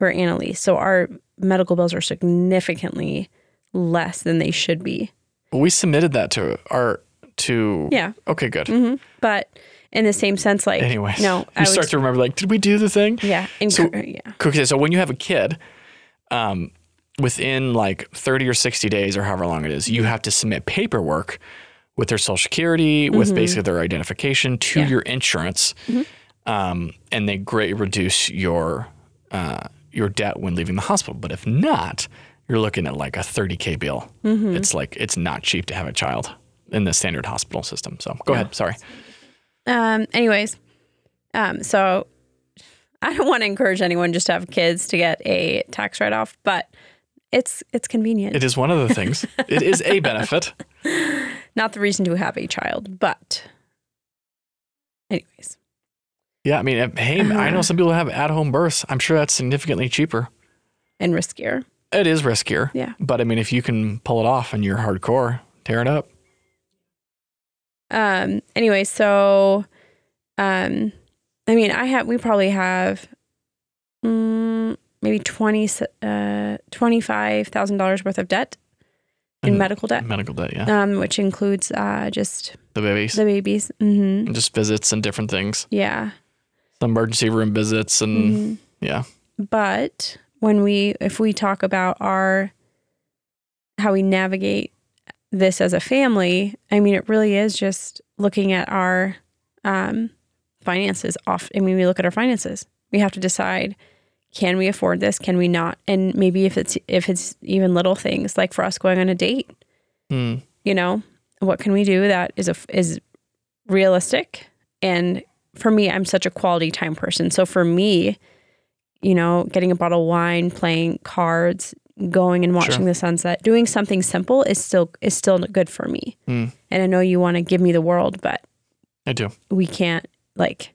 for Annalise, so our medical bills are significantly less than they should be. we submitted that to our to. Yeah. Okay, good. hmm But in the same sense, like Anyways, no, you I start would, to remember like, did we do the thing? yeah, and So- yeah, Okay, so when you have a kid, um, within like thirty or sixty days or however long it is, you have to submit paperwork with their social security, with basically their identification to Mm-hmm. Yeah. your insurance, um, and they greatly reduce your uh, your debt when leaving the hospital. But if not, you're looking at like a thirty k bill. Mm-hmm. It's like it's not cheap to have a child in the standard hospital system. So go ahead. Sorry. Um, anyways, um, so I don't want to encourage anyone just to have kids to get a tax write off, but it's it's convenient. It is one of the things. it is a benefit. Not the reason to have a child, but anyways, Yeah, I mean, if- hey, I know some people have at-home births. I'm sure that's significantly cheaper. and riskier. It is riskier. Yeah. But I mean, if you can pull it off and you're hardcore, tear it up. Um. Anyway, so, um, I mean, I have. We probably have, mm, maybe twenty, uh, twenty five thousand dollars worth of debt in And medical debt, Medical debt, yeah. um, which includes uh just The babies. the babies. Mm-hmm. and just visits and different things. Yeah. Some emergency room visits and Mhm. yeah. But when we, if we talk about our, how we navigate this as a family, I mean, it really is just looking at our um, finances off. I mean, we look at our finances. We have to decide, can we afford this? Can we not? And maybe if it's, if it's even little things like for us going on a date, Mm. you know, what can we do that is a, is realistic? And for me, I'm such a quality time person. So for me, you know, getting a bottle of wine, playing cards, going and watching Sure. the sunset, doing something simple is still is still good for me. Mm. And I know you want to give me the world, but I do. we can't like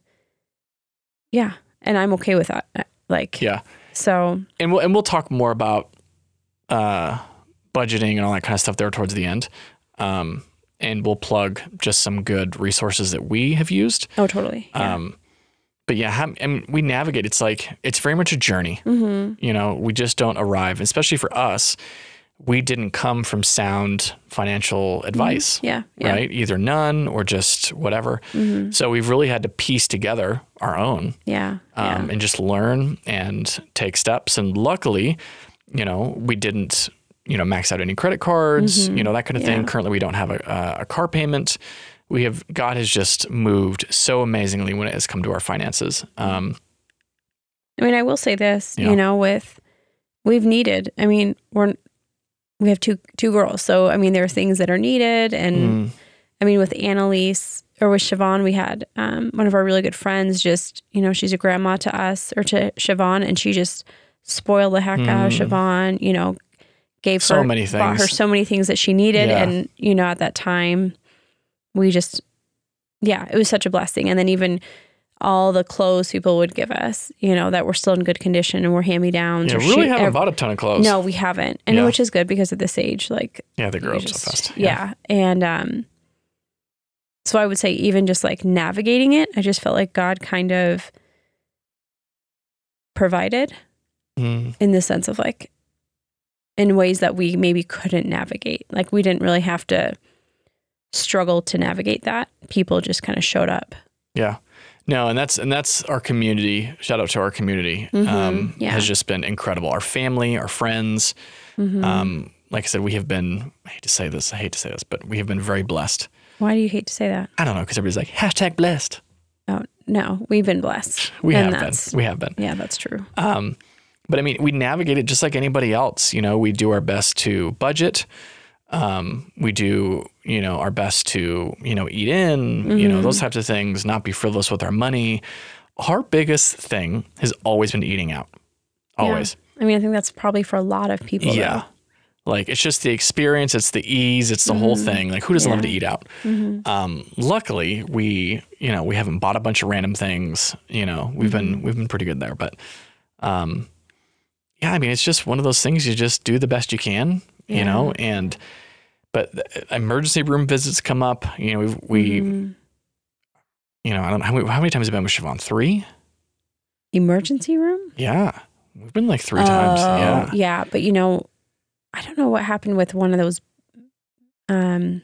yeah, and I'm okay with that. Like Yeah. So, And we'll and we'll talk more about uh budgeting and all that kind of stuff there towards the end. Um and we'll plug just some good resources that we have used. oh totally. Yeah. Um but yeah, how, I mean, we navigate. It's like it's very much a journey. mhm. You know, we just don't arrive. Especially for us, we didn't come from sound financial advice. Yeah. Yeah. right? Either none or just whatever. Mhm. So we've really had to piece together our own Yeah. um, yeah. and just learn and take steps. And luckily, you know, we didn't, you know, max out any credit cards, you know, that kind of thing. Mm-hmm. Currently, we don't have a, a, car payment. We have God has just moved so amazingly when it has come to our finances. Um, I mean, I will say this, Yeah. you know, with we've needed. I mean, we're we have two two girls, so I mean, there are things that are needed, and mm, I mean, with Annalise or with Siobhan, we had um, one of our really good friends. Just you know, she's a grandma to us or to Siobhan, and she just spoiled the heck out of Mm. Siobhan. You know, gave So her many bought her so many things that she needed, Yeah. and you know, at that time, we just yeah, it was such a blessing. And then even all the clothes people would give us, you know, that were still in good condition and were hand me downs. yeah, or really she- haven't bought a ton of clothes. No, we haven't, and Yeah. which is good because at this age, like Yeah, they grow we up just- so fast. Yeah. And um so I would say even just like navigating it, I just felt like God kind of provided Mm, in the sense of like in ways that we maybe couldn't navigate. Like we didn't really have to struggle to navigate that. People just kind of showed up. yeah. No, and that's and that's our community. Shout out to our community. Mhm, Um, yeah. Has just been incredible. Our family, our friends. Mhm. Um, like I said, we have been. I hate to say this. I hate to say this, but we have been very blessed. Why do you hate to say that? I don't know because everybody's like hashtag blessed. Oh, no, we've been blessed. We And have been. We have been. Yeah, that's true. Um, but I mean, we navigate it just like anybody else. You know, we do our best to budget. Um, we do, you know, our best to, you know, eat in, you know, Mm-hmm. those types of things, not be frivolous with our money. Our biggest thing has always been eating out. Always. I mean, I think that's probably for a lot of people. Yeah. Like it's just the experience, it's the ease, it's the whole thing. Like who doesn't love to Mm-hmm. Eat out? Though. hmm Um, luckily, we you know we haven't bought a bunch of random things. You know we've Mm-hmm. been we've been pretty good there, but um, yeah, I mean it's just one of those things. You just do the best you can, you know. And but emergency room visits come up. You know we've, we Mm-hmm. you know I don't know how many, how many times have we been with Siobhan? Three? Emergency room? Yeah, we've been like three times. Oh, Yeah, Yeah, but you know, I don't know what happened with one of those. Um,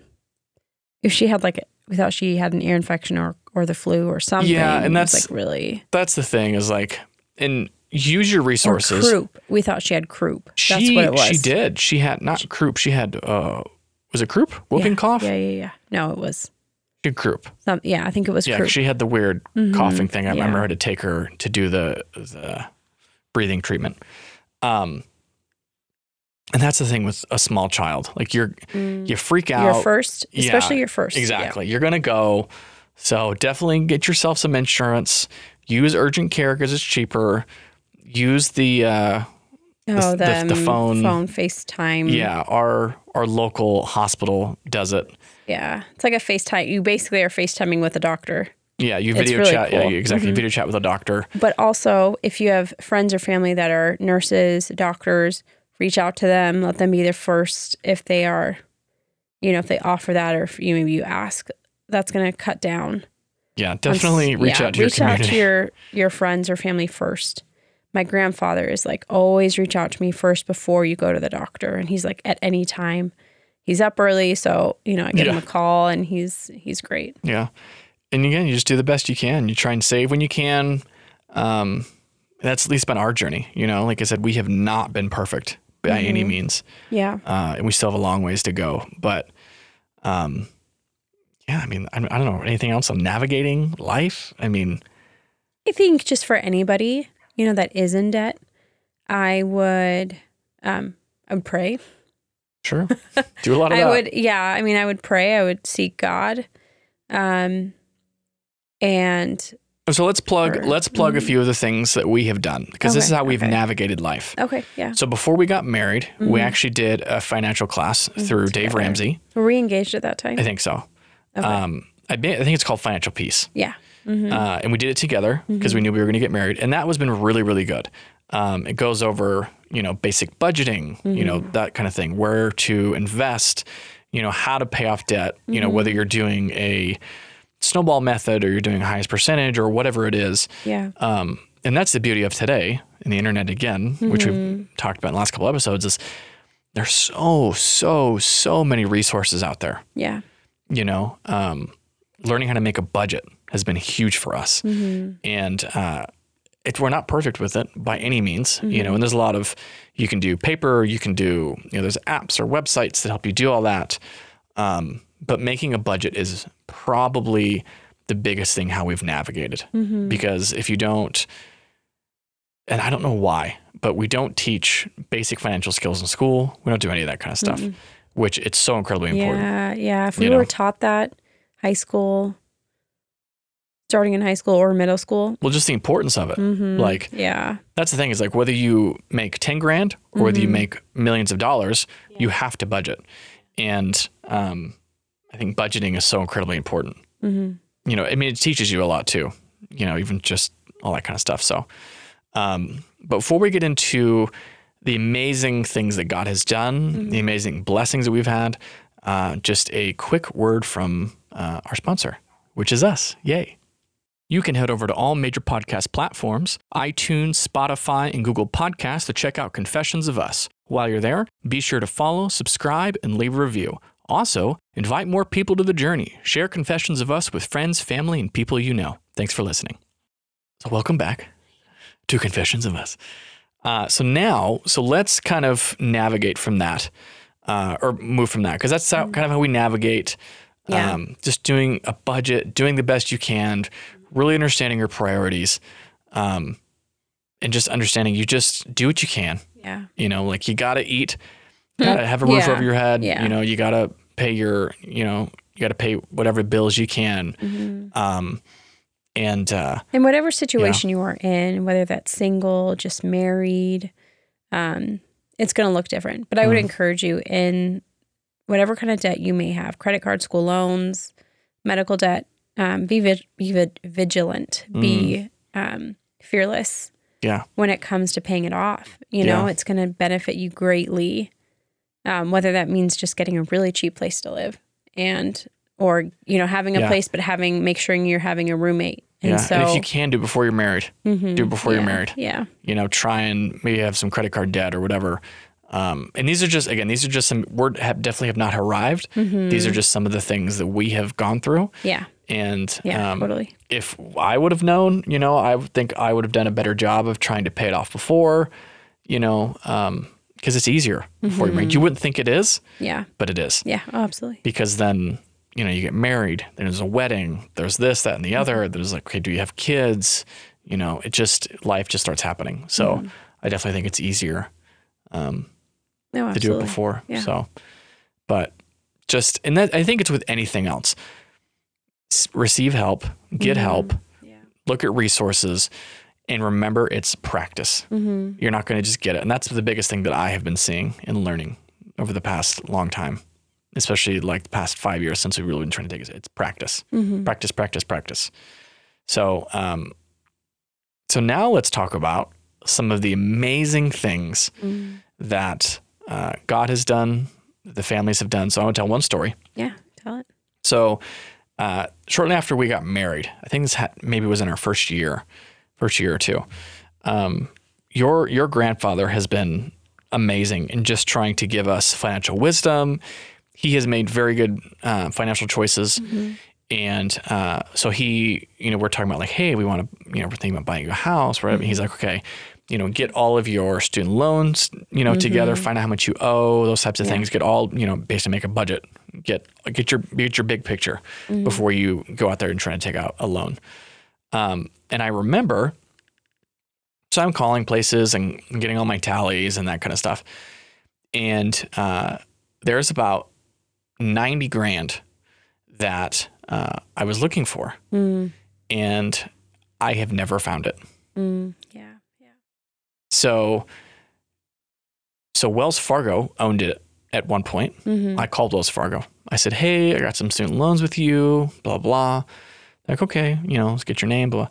if she had like, we thought she had an ear infection or or the flu or something. Yeah, and that's- like really that's the thing is like and use your or resources. croup. We thought she had croup. That's She what it was. she did. She had not croup. She had uh was it croup? Whooping yeah, cough? Yeah, yeah, yeah. No, it was She had croup. some. Yeah, I think it was Yeah, croup. she had the weird Mhm, coughing thing. I yeah. remember I had to take her to do the the breathing treatment. Um and that's the thing with a small child. Like you're Mm. you freak out. Your first, Yeah, especially your first. yeah. Exactly. You're going to go. So definitely get yourself some insurance. Use urgent care because it's cheaper. Use the uh, Oh, the- the, the phone- phone FaceTime. yeah our our local hospital does it. yeah. It's like a FaceTime. You basically are FaceTiming with a doctor. Yeah, you video really chat. Yeah, cool. you exactly Mhm. video chat with a doctor. But also, if you have friends or family that are nurses, doctors, reach out to them. Let them be there first if they are, you know, if they offer that, or if you maybe you ask that's going to cut down. Yeah, on definitely reach yeah, out to your reach community. out to your your friends or family first. My grandfather is like always reach out to me first before you go to the doctor, and he's like at any time. He's up early, so you know I give him a call, and he's he's great. Yeah. And again, you just do the best you can. You try and save when you can. Um, that's at least been our journey. You know, like I said, we have not been perfect by any means. Yeah, Uh, and we still have a long ways to go. But um, yeah, I mean, I, I don't know anything else on navigating life. I mean, I think just for anybody you know that is in debt, I would um I would pray. sure, do a lot of I that. would, yeah. I mean, I would pray. I would seek God, um, and So let's plug Or- let's plug a Mhm. few of the things that we have done because this is how we've okay. navigated life. okay, yeah. So before we got married, we Mhm. actually did a financial class through Dave. Ramsey. Were we engaged at that time? I think so. Okay. Um, I, be- I think it's called Financial Peace. yeah. Hmm Uh, and we did it together because we knew we were going to get married, and that was been really, really good. Um, it goes over, you know, basic budgeting, you know, that kind of thing, where to invest, you know, how to pay off debt, you know, whether you're doing a snowball method or you're doing highest percentage or whatever it is. Yeah. Um, and that's the beauty of today and the internet again, which we've talked about in the last couple episodes, is there's so, so, so many resources out there Yeah. you know, um, learning how to make a budget has been huge for us. And uh, it, we're not perfect with it by any means, you know, and there's a lot of, you can do paper, you can do, you know, there's apps or websites that help you do all that. Um, but making a budget is probably the biggest thing how we've navigated because if you don't, and I don't know why, but we don't teach basic financial skills in school. We don't do any of that kind of stuff, which it's so incredibly important. Yeah. Yeah. If we were know? taught that high school, starting in high school or middle school, Well, just the importance of it. mhm, Like yeah. that's the thing is like whether you make 10 grand or whether you Mm-hmm. make millions of dollars, you have to budget. And um, I think budgeting is so incredibly important. hmm You know, I mean, it teaches you a lot too, you know, even just all that kind of stuff. So, um, but before we get into the amazing things that God has done, Mm-hmm. the amazing blessings that we've had, uh, just a quick word from uh, our sponsor, which is us. Yay. You can head over to all major podcast platforms iTunes, Spotify, and Google Podcasts to check out Confessions of Us. While you're there, be sure to follow, subscribe, and leave a review. Also, invite more people to the journey. Share Confessions of Us with friends, family, and people you know. Thanks for listening. So, welcome back to Confessions of Us. Uh, so now, so let's kind of navigate from that, uh, or move from that, because that's how, kind of how we navigate. Yeah. Um, just doing a budget, doing the best you can, really understanding your priorities, um, and just understanding you just do what you can. Yeah. You know, like you gotta eat, gotta have a roof Yeah. over your head. Yeah. You know, you gotta pay your, you know, you gotta pay whatever bills you can. hmm Um, and uh, In whatever situation you are in, whether that's single, just married, um, it's going to look different. But I would Mhm. encourage you in whatever kind of debt you may have credit card, school loans, medical debt um, be, vig- be vig- vigilant, be um, fearless yeah, when it comes to paying it off. You know, Yeah. it's going to benefit you greatly, um, whether that means just getting a really cheap place to live and or you know having a Yeah. place but having make sure you're having a roommate and yeah. so and if you can do it before you're married, Mhm. do it before you're married. Yeah. you know, try and maybe have some credit card debt or whatever. Um, and these are just again, these are just some we definitely have not arrived. These are just some of the things that we have gone through. Yeah. And Yeah. um, totally. if I would have known, you know, I think I would have done a better job of trying to pay it off before, you know, because it's easier before you're married. You wouldn't think it is, Yeah. but it is Yeah. Oh, absolutely. because then you know you get married then there's a wedding there's this that and the other there's like okay do you have kids you know it just life just starts happening so i definitely think it's easier um, No, to do it before Yeah. so but just and that i think it's with anything else receive help get Mm-hmm. help Yeah. look at resources and remember it's practice Mm-hmm. you're not going to just get it and that's the biggest thing that i have been seeing and learning over the past long time especially like the past five years since we've really been trying to take it it's practice Mm-hmm. practice practice practice so um so now let's talk about some of the amazing things Mm-hmm. that uh, god has done the families have done so i want to tell one story Yeah. Tell it. so uh, shortly after we got married, I think this had, maybe was in our first year, first year or two. Um, your your grandfather has been amazing in just trying to give us financial wisdom. He has made very good uh, financial choices. And uh, so he, you know, we're talking about like, hey, we want to, you know, we're thinking about buying a house, whatever. He's like, okay, you know, get all of your student loans, you know, together, find out how much you owe, those types of things. Get all, you know, basically make a budget. Get get your get your big picture before you go out there and try to take out a loan. Um, and I remember, so I'm calling places and getting all my tallies and that kind of stuff. And uh, there's about 90 grand that uh, I was looking for. And I have never found it. Mm, yeah. Yeah. So, so Wells Fargo owned it at one point. I called Wells Fargo. I said, "Hey, I got some student loans with you." Blah blah. They're like, okay, you know, let's get your name. Blah.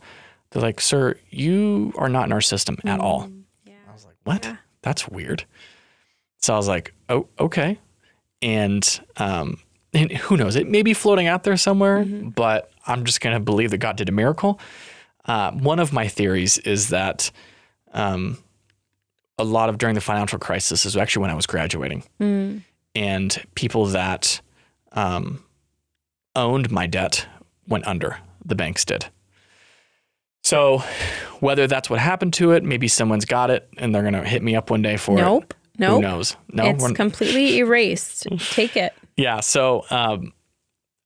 They're like, "Sir, you are not in our system at all." Yeah. I was like, "What? That's weird." So I was like, "Oh, okay." And um, and who knows? It may be floating out there somewhere, but I'm just gonna believe that God did a miracle. Uh, one of my theories is that um, a lot of during the financial crisis is actually when I was graduating, Mm. and people that um, owned my debt went under. The banks did. So, whether that's what happened to it, maybe someone's got it and they're gonna hit me up one day for it. Nope. Who knows? No, it's completely erased. Take it. yeah. So, um,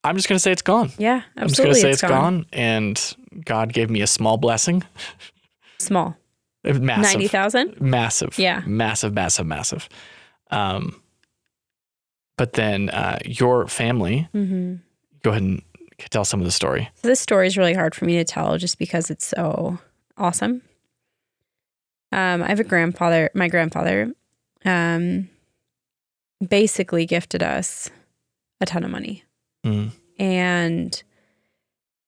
I'm just gonna say it's gone. Yeah, I'm just gonna absolutely. say it's it's gone. and God gave me a small blessing, Small. Massive, Ninety thousand. massive, Yeah. massive, massive, massive. Um, but then uh, your family, Mm-hmm. go ahead and tell some of the story. So this story is really hard for me to tell just because it's so awesome. Um, I have a grandfather. My grandfather, um, basically gifted us a ton of money, Mm. and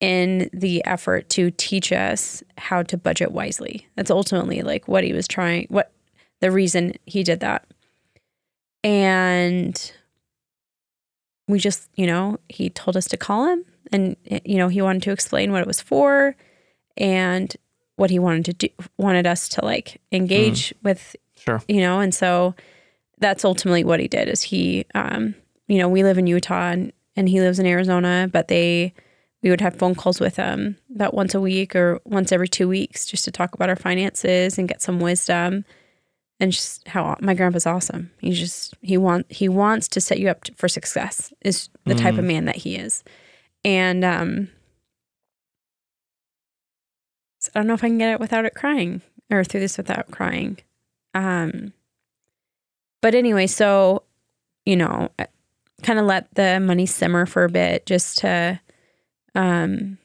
in the effort to teach us how to budget wisely. That's ultimately like what he was trying. What the reason he did that, and we just, you know, he told us to call him and you know, he wanted to explain what it was for and what he wanted to do wanted us to like engage with, Sure. you know, and so that's ultimately what he did is he um, you know, we live in Utah and, and he lives in Arizona, but they we would have phone calls with him about once a week or once every two weeks just to talk about our finances and get some wisdom and just how my grandpa's awesome. He just he want he wants to set you up to, for success. Is the type of man that he is, and um, so I don't know if I can get it without it crying or through this without crying. Um, but anyway, so you know, kind of let the money simmer for a bit, just to um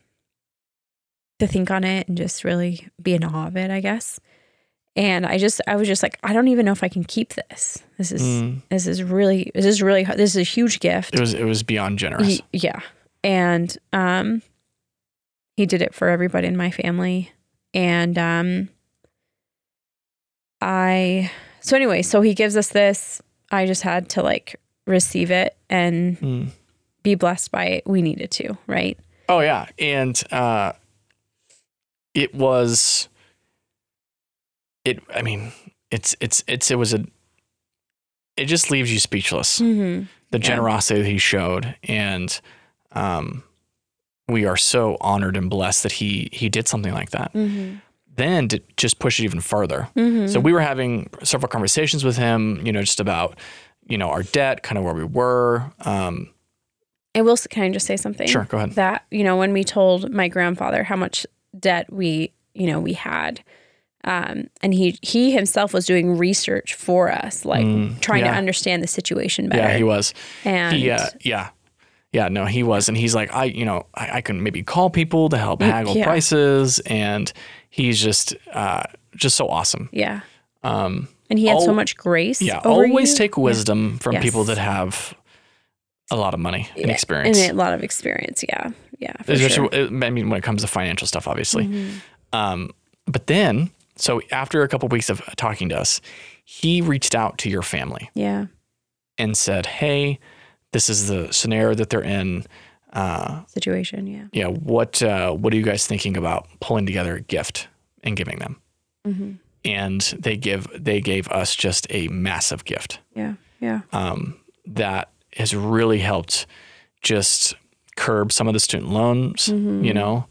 to think on it and just really be in awe of it, I guess. And I just, I was just like, I don't even know if I can keep this. This is, Mm. this is really, this is really, this is a huge gift. It was it was beyond generous. He- yeah. And um he did it for everybody in my family. And um I so anyway, so he gives us this. I just had to like receive it and Mm. be blessed by it. We needed to, right? Oh yeah, and uh, it was. It. I mean, it's it's it's it was a. It just leaves you speechless. Mm-hmm. The Yeah. generosity that he showed, and um, we are so honored and blessed that he he did something like that. Mm-hmm. Then to just push it even further. Mm-hmm. So we were having several conversations with him, you know, just about, you know, our debt, kind of where we were. Um, I will. Can I just say something? sure, go ahead. that you know when we told my grandfather how much debt we you know we had um and he he himself was doing research for us like Mm, trying yeah. to understand the situation better Yeah, he was. and He, uh, yeah, yeah, no, he was, and he's like, I, you know, I, I can maybe call people to help haggle Mm, yeah. prices, and he's just, uh, just so awesome. yeah Um, and he had so much grace yeah, always you. take wisdom from Yes. people that have a lot of money and experience. and a lot of experience yeah yeah for especially sure. I mean when it comes to financial stuff obviously Mm-hmm. um, but then so after a couple weeks of talking to us he reached out to your family yeah and said hey this is the scenario that they're in uh, situation. Yeah. yeah, what uh, what are you guys thinking about pulling together a gift and giving them? hmm And they give they gave us just a massive gift Yeah. Yeah. um, that has really helped just curb some of the student loans. Mhm. You know,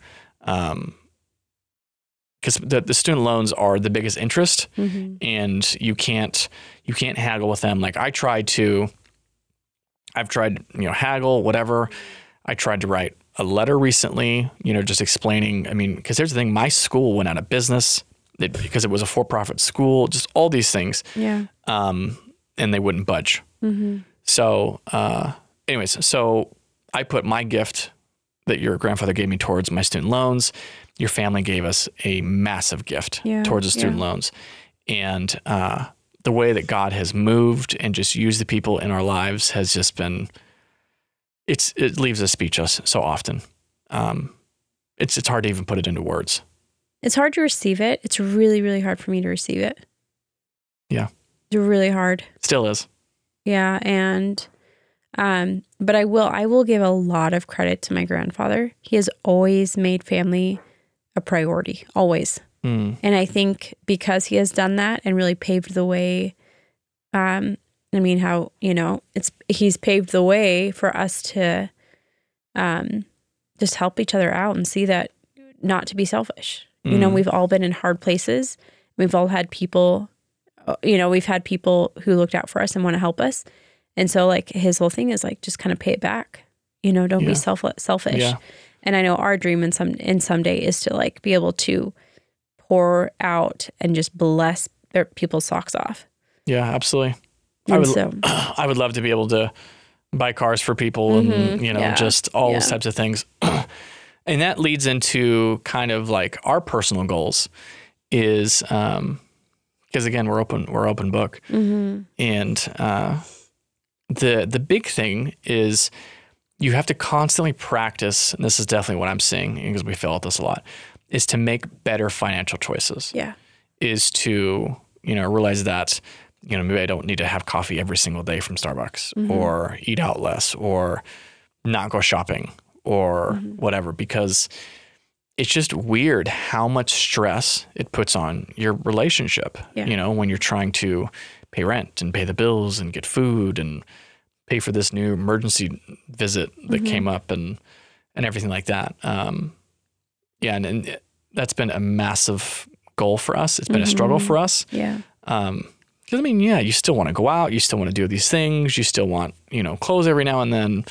because the, the student loans are the biggest interest, hmm and you can't you can't haggle with them. Like I tried to, I've tried you know haggle whatever. I tried to write a letter recently, you know, just explaining. I mean, because here's the thing: my school went out of business it, because it was a for-profit school. Just all these things, Yeah. um, and they wouldn't budge. hmm So, uh, anyways, so I put my gift that your grandfather gave me towards my student loans. Your family gave us a massive gift Yeah, towards the student yeah. loans, and uh, the way that God has moved and just used the people in our lives has just been. It's it leaves us speechless so often. Um, it's it's hard to even put it into words. It's hard to receive it. It's really, really hard for me to receive it. Yeah. It's really hard. Still is. Yeah. And, um, but I will, I will give a lot of credit to my grandfather. He has always made family a priority, always. Mm, And I think because he has done that and really paved the way, um, I mean, how, you know, it's, he's paved the way for us to, um, just help each other out and see that not to be selfish. You know, Mm. we've all been in hard places. We've all had people, you know, we've had people who looked out for us and want to help us. And so, like, his whole thing is like, just kind of pay it back. You know, don't Yeah. be self selfish. Yeah. And I know our dream in some in someday is to like be able to pour out and just bless their people's socks off. yeah, absolutely. I would- so, I would love to be able to buy cars for people and Mhm. you know Yeah. just all those types of things. and that leads into kind of like our personal goals is um because again we're open we're open book mhm. and uh the the big thing is you have to constantly practice and this is definitely what I'm seeing because we fail at this a lot is to make better financial choices yeah, is to you know realize that you know maybe I don't need to have coffee every single day from Starbucks Mhm. or eat out less or not go shopping or Mhm. whatever because it's just weird how much stress it puts on your relationship Yeah. you know when you're trying to pay rent and pay the bills and get food and pay for this new emergency visit that Mhm. came up and and everything like that um yeah and, and that's been a massive goal for us it's been a struggle Mhm. for us yeah, um because I mean, yeah, you still want to go out, you still want to do these things, you still want, you know, clothes every now and then.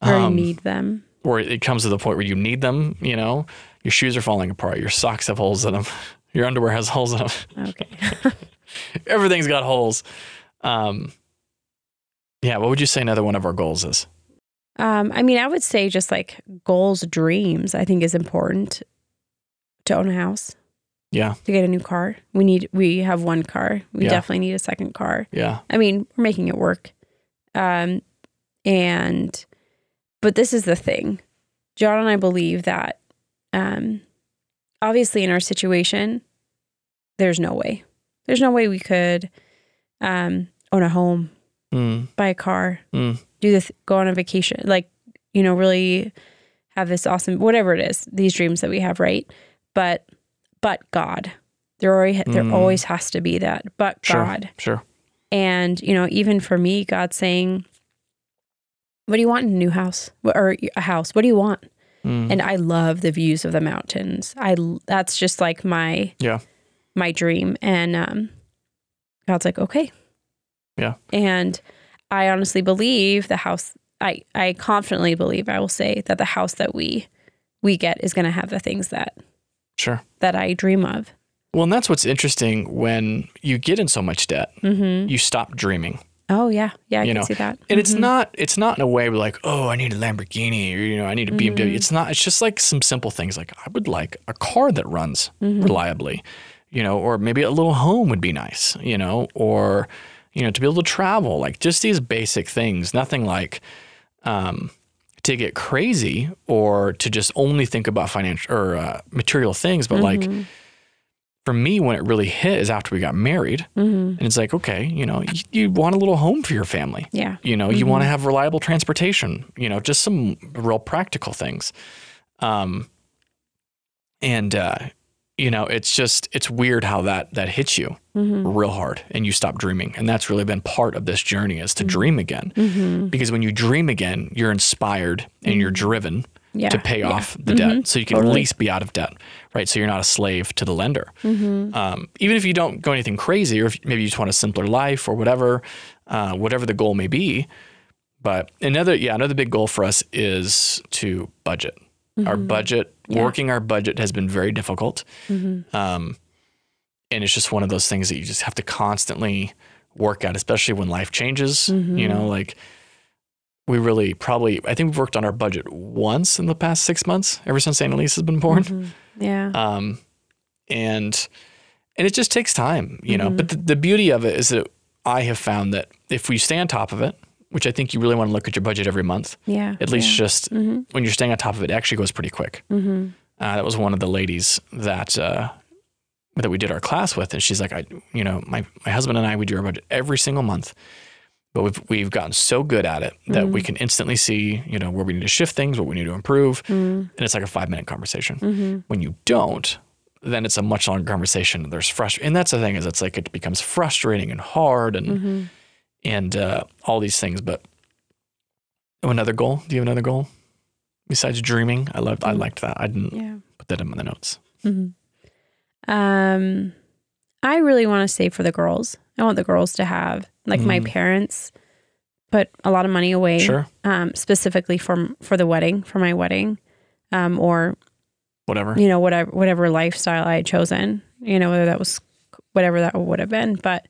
or you Um, need them. or it comes to the point where you need them, you know, your shoes are falling apart, your socks have holes in them, your underwear has holes in them, Okay. everything's got holes. Um, yeah, what would you say another one of our goals is? Um, I mean, I would say just like goals, dreams, I think is important to own a house, Yeah, to get a new car. We need, we have one car. We Yeah. definitely need a second car. yeah, I mean, we're making it work. Um, and, but this is the thing. John and I believe that, um, obviously in our situation, there's no way. There's no way we could, um, own a home, mm, buy a car, Mm. do this, go on a vacation, like, you know, really have this awesome, whatever it is, these dreams that we have, right? But, but God, there already, there Mm. always has to be that, but sure, God. sure, And, you know, even for me, God's saying, What do you want in a new house or a house? What do you want? Mm, And I love the views of the mountains. I that's just like my Yeah. my dream. And um, God's like, okay, Yeah. And I honestly believe the house. I I confidently believe I will say that the house that we we get is going to have the things that sure. that I dream of. Well, and that's what's interesting when you get in so much debt, hmm you stop dreaming. Oh yeah, yeah, I You can know, see that. And it's Mhm. not it's not in a way like, oh, I need a Lamborghini or you know, I need a BMW. Mhm. It's not it's just like some simple things like I would like a car that runs Mhm. reliably, you know, or maybe a little home would be nice, you know, or you know, to be able to travel, like just these basic things, nothing like um to get crazy or to just only think about financial or uh, material things, but like Mhm. For me, when it really hit is after we got married. Mm-hmm. And it's like, okay, you know, you, you want a little home for your family. Yeah. You know, you want to have reliable transportation, you know, just some real practical things. Um, and, uh, you know, it's just, it's weird how that, that hits you Mm-hmm. real hard and you stop dreaming. And that's really been part of this journey is to dream again. Mm-hmm. Because when you dream again, you're inspired and you're driven Yeah. to pay Yeah. off the debt. So you can at least be out of debt, right? So you're not a slave to the lender. Mm-hmm. Um, even if you don't go anything crazy, or if maybe you just want a simpler life or whatever, uh, whatever the goal may be. But another, yeah, another big goal for us is to budget. Our budget, Mm-hmm. Yeah. working our budget has been very difficult. Mm-hmm. Um, and it's just one of those things that you just have to constantly work at, especially when life changes. Mm-hmm. You know, like we really probably, I think we've worked on our budget once in the past six months, ever since Annalise has been born. Mm-hmm. Yeah. Um, and and it just takes time, you know. Mm-hmm. But the, the beauty of it is that I have found that if we stay on top of it, which I think you really want to look at your budget every month, yeah. at least yeah. just Mm-hmm. when you're staying on top of it, it actually goes pretty quick. Mm-hmm. Uh, that was one of the ladies that uh, that we did our class with, and she's like, I, you know, my my husband and I we do our budget every single month, but we've we've gotten so good at it that we can instantly see, you know, where we need to shift things, what we need to improve, and it's like a five minute conversation. Mm-hmm. When you don't, then it's a much longer conversation. There's frustration, and that's the thing is it's like it becomes frustrating and hard, and Mm-hmm. and uh, all these things. But oh, another goal? Do you have another goal besides dreaming? I loved. I liked that. I didn't Yeah. put that in the notes. Um, I really want to say for the girls. I want the girls to have like my Mm. parents put a lot of money away, Sure, um, specifically for for the wedding, for my wedding, um, or whatever. you know whatever whatever lifestyle I had chosen. You know whether that was whatever that would have been, but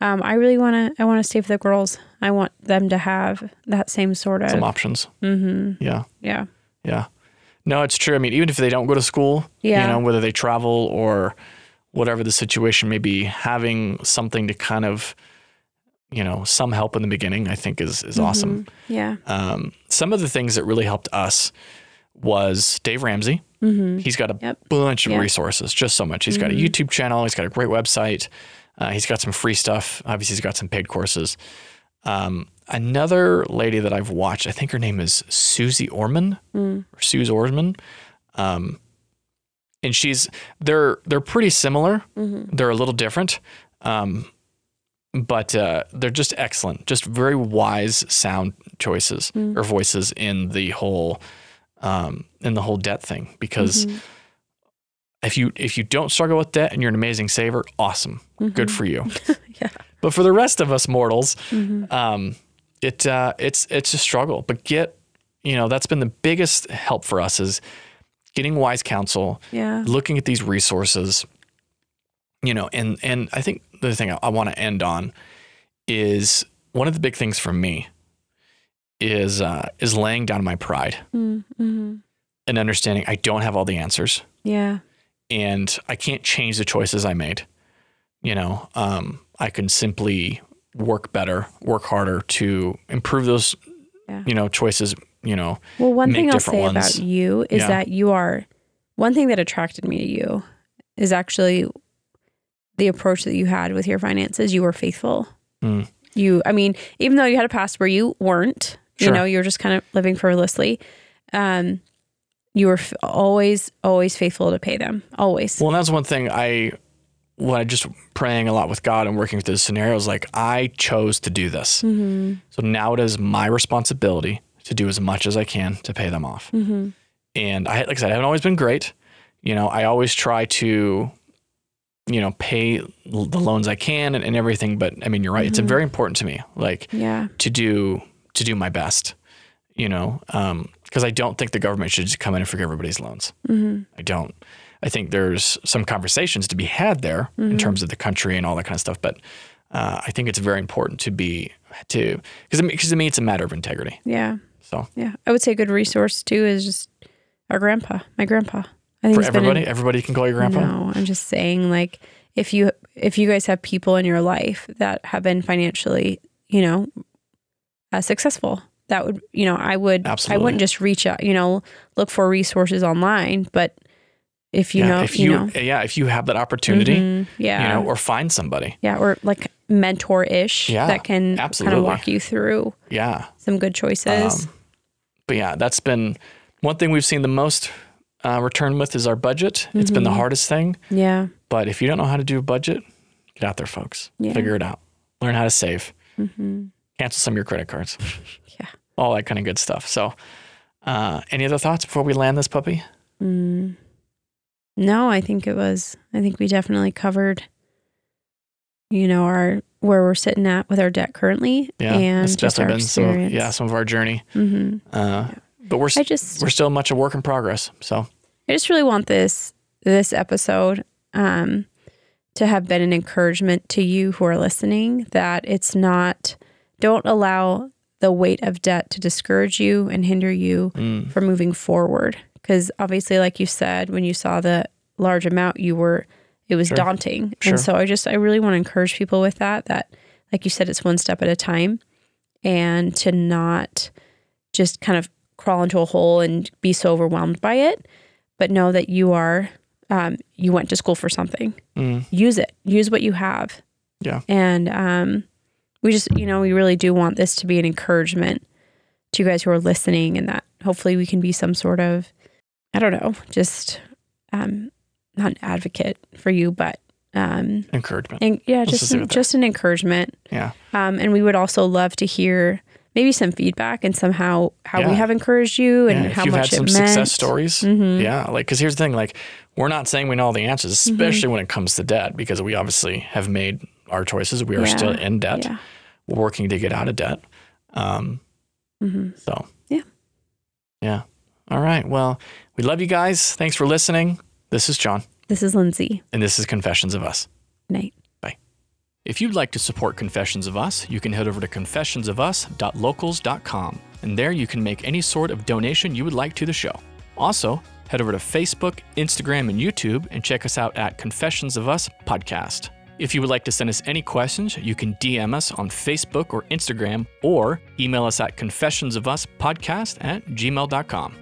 um, I really want to. I want to save for the girls. I want them to have that same sort of. Some options. mm-hmm. Yeah, Yeah. yeah. No, it's true. I mean, even if they don't go to school, Yeah. you know, whether they travel or whatever the situation may be, having something to kind of, you know, some help in the beginning, I think is is awesome. Yeah. Um, some of the things that really helped us was Dave Ramsey. Mm-hmm. He's got a Yep. bunch of Yeah. resources, just so much. He's got a YouTube channel. He's got a great website. Uh, he's got some free stuff. Obviously, he's got some paid courses. Um, another lady that I've watched, I think her name is Susie Orman Mm. or Suze Orman. Um, and she's they're they're pretty similar. Mm-hmm. They're a little different, um, but uh, they're just excellent. Just very wise sound choices Mm. or voices in the whole um, in the whole debt thing. Because Mm-hmm. if you if you don't struggle with debt and you're an amazing saver, awesome, good for you. Mm-hmm. Yeah. But for the rest of us mortals, Mm-hmm. um, it uh, it's it's a struggle. But get you know that's been the biggest help for us is getting wise counsel, Yeah. looking at these resources. You know, and and I think the thing I, I want to end on is one of the big things for me is uh, is laying down my pride Mm-hmm. and understanding I don't have all the answers Yeah. and I can't change the choices I made. You know, um, I can simply work better, work harder to improve those, Yeah. you know, choices. You know, Well, one thing I'll say ones. about you is Yeah. that you are one thing that attracted me to you is actually the approach that you had with your finances. You were faithful. Mm. You, I mean, even though you had a past where you weren't, you know, you were just kind of living frivolously. Um, you were f- always, always faithful to pay them. Always. well, that's one thing I, when I just praying a lot with God and working through the scenarios, like I chose to do this. mm-hmm. So now it is my responsibility to do as much as I can to pay them off. Mm-hmm. and I like I said, I haven't always been great. You know, I always try to, you know, pay the loans I can and, and everything. But I mean, you're right; it's Mhm. very important to me, like Yeah. to do to do my best. You know, because I don't think the government should just come in and forgive everybody's loans. Mm-hmm. I don't. I think there's some conversations to be had there in terms of the country and all that kind of stuff. But uh, I think it's very important to be to because because to me it's a matter of integrity. Yeah. So Yeah. I would say a good resource too is just our grandpa, my grandpa. I think for been in- everybody, everybody can call you grandpa. No, I'm just saying like if you if you guys have people in your life that have been financially, you know, uh, successful, that would you know I would Absolutely. I wouldn't just reach out, you know, look for resources online, but if you yeah, know, if you, you, know, yeah, if you have that opportunity, Mhm. yeah, you know, or find somebody. yeah, or like mentor ish Yeah, that can kind absolutely. of walk you through Yeah. some good choices. Um, but yeah, that's been one thing we've seen the most uh, return with is our budget. It's been the Mhm. hardest thing. yeah, But if you don't know how to do a budget, get out there, folks. Yeah. Figure it out. Learn how to save. Mm-hmm. Cancel some of your credit cards. Yeah. All that kind of good stuff. So, uh, any other thoughts before we land this puppy? Mm. No, I think it was. I think we definitely covered. You know our where we're sitting at with our debt currently, Yeah, and it's definitely been some, of- experience. yeah, some of our journey. Mm-hmm. Uh, But we're I just we're still much a work in progress. So I just really want this this episode um, to have been an encouragement to you who are listening that it's not don't allow the weight of debt to discourage you and hinder you mm, from moving forward because obviously like you said when you saw the large amount you were it was Sure. daunting Sure. and so i just i really want to encourage people with that that like you said it's one step at a time and to not just kind of crawl into a hole and be so overwhelmed by it but know that you are um, you went to school for something mm, use it use what you have Yeah. and um, we just you know we really do want this to be an encouragement to you guys who are listening and that hopefully we can be some sort of i don't know just um, not an advocate for you but um, encouragement. and yeah Let's just just an, leave it there. just an encouragement Yeah. um, and we would also love to hear maybe some feedback and somehow how Yeah. we have encouraged you and Yeah, if how you've much had some meant success stories, Mhm. yeah, like because here's the thing, like we're not saying we know all the answers, Mm-hmm. especially when it comes to debt, because we obviously have made our choices. We are Yeah. still in debt, We're working to get out of debt. Um, hmm so Yeah. yeah. All right. Well, we love you guys. Thanks for listening. This is John, this is lindsay and this is Confessions of Us. Night If you'd like to support Confessions of Us, you can head over to confessionsofus.locals.com, and there you can make any sort of donation you would like to the show. Also, head over to Facebook, Instagram, and YouTube and check us out at Confessions of Us Podcast. If you would like to send us any questions, you can DM us on Facebook or Instagram or email us at confessionsofuspodcast at gmail.com.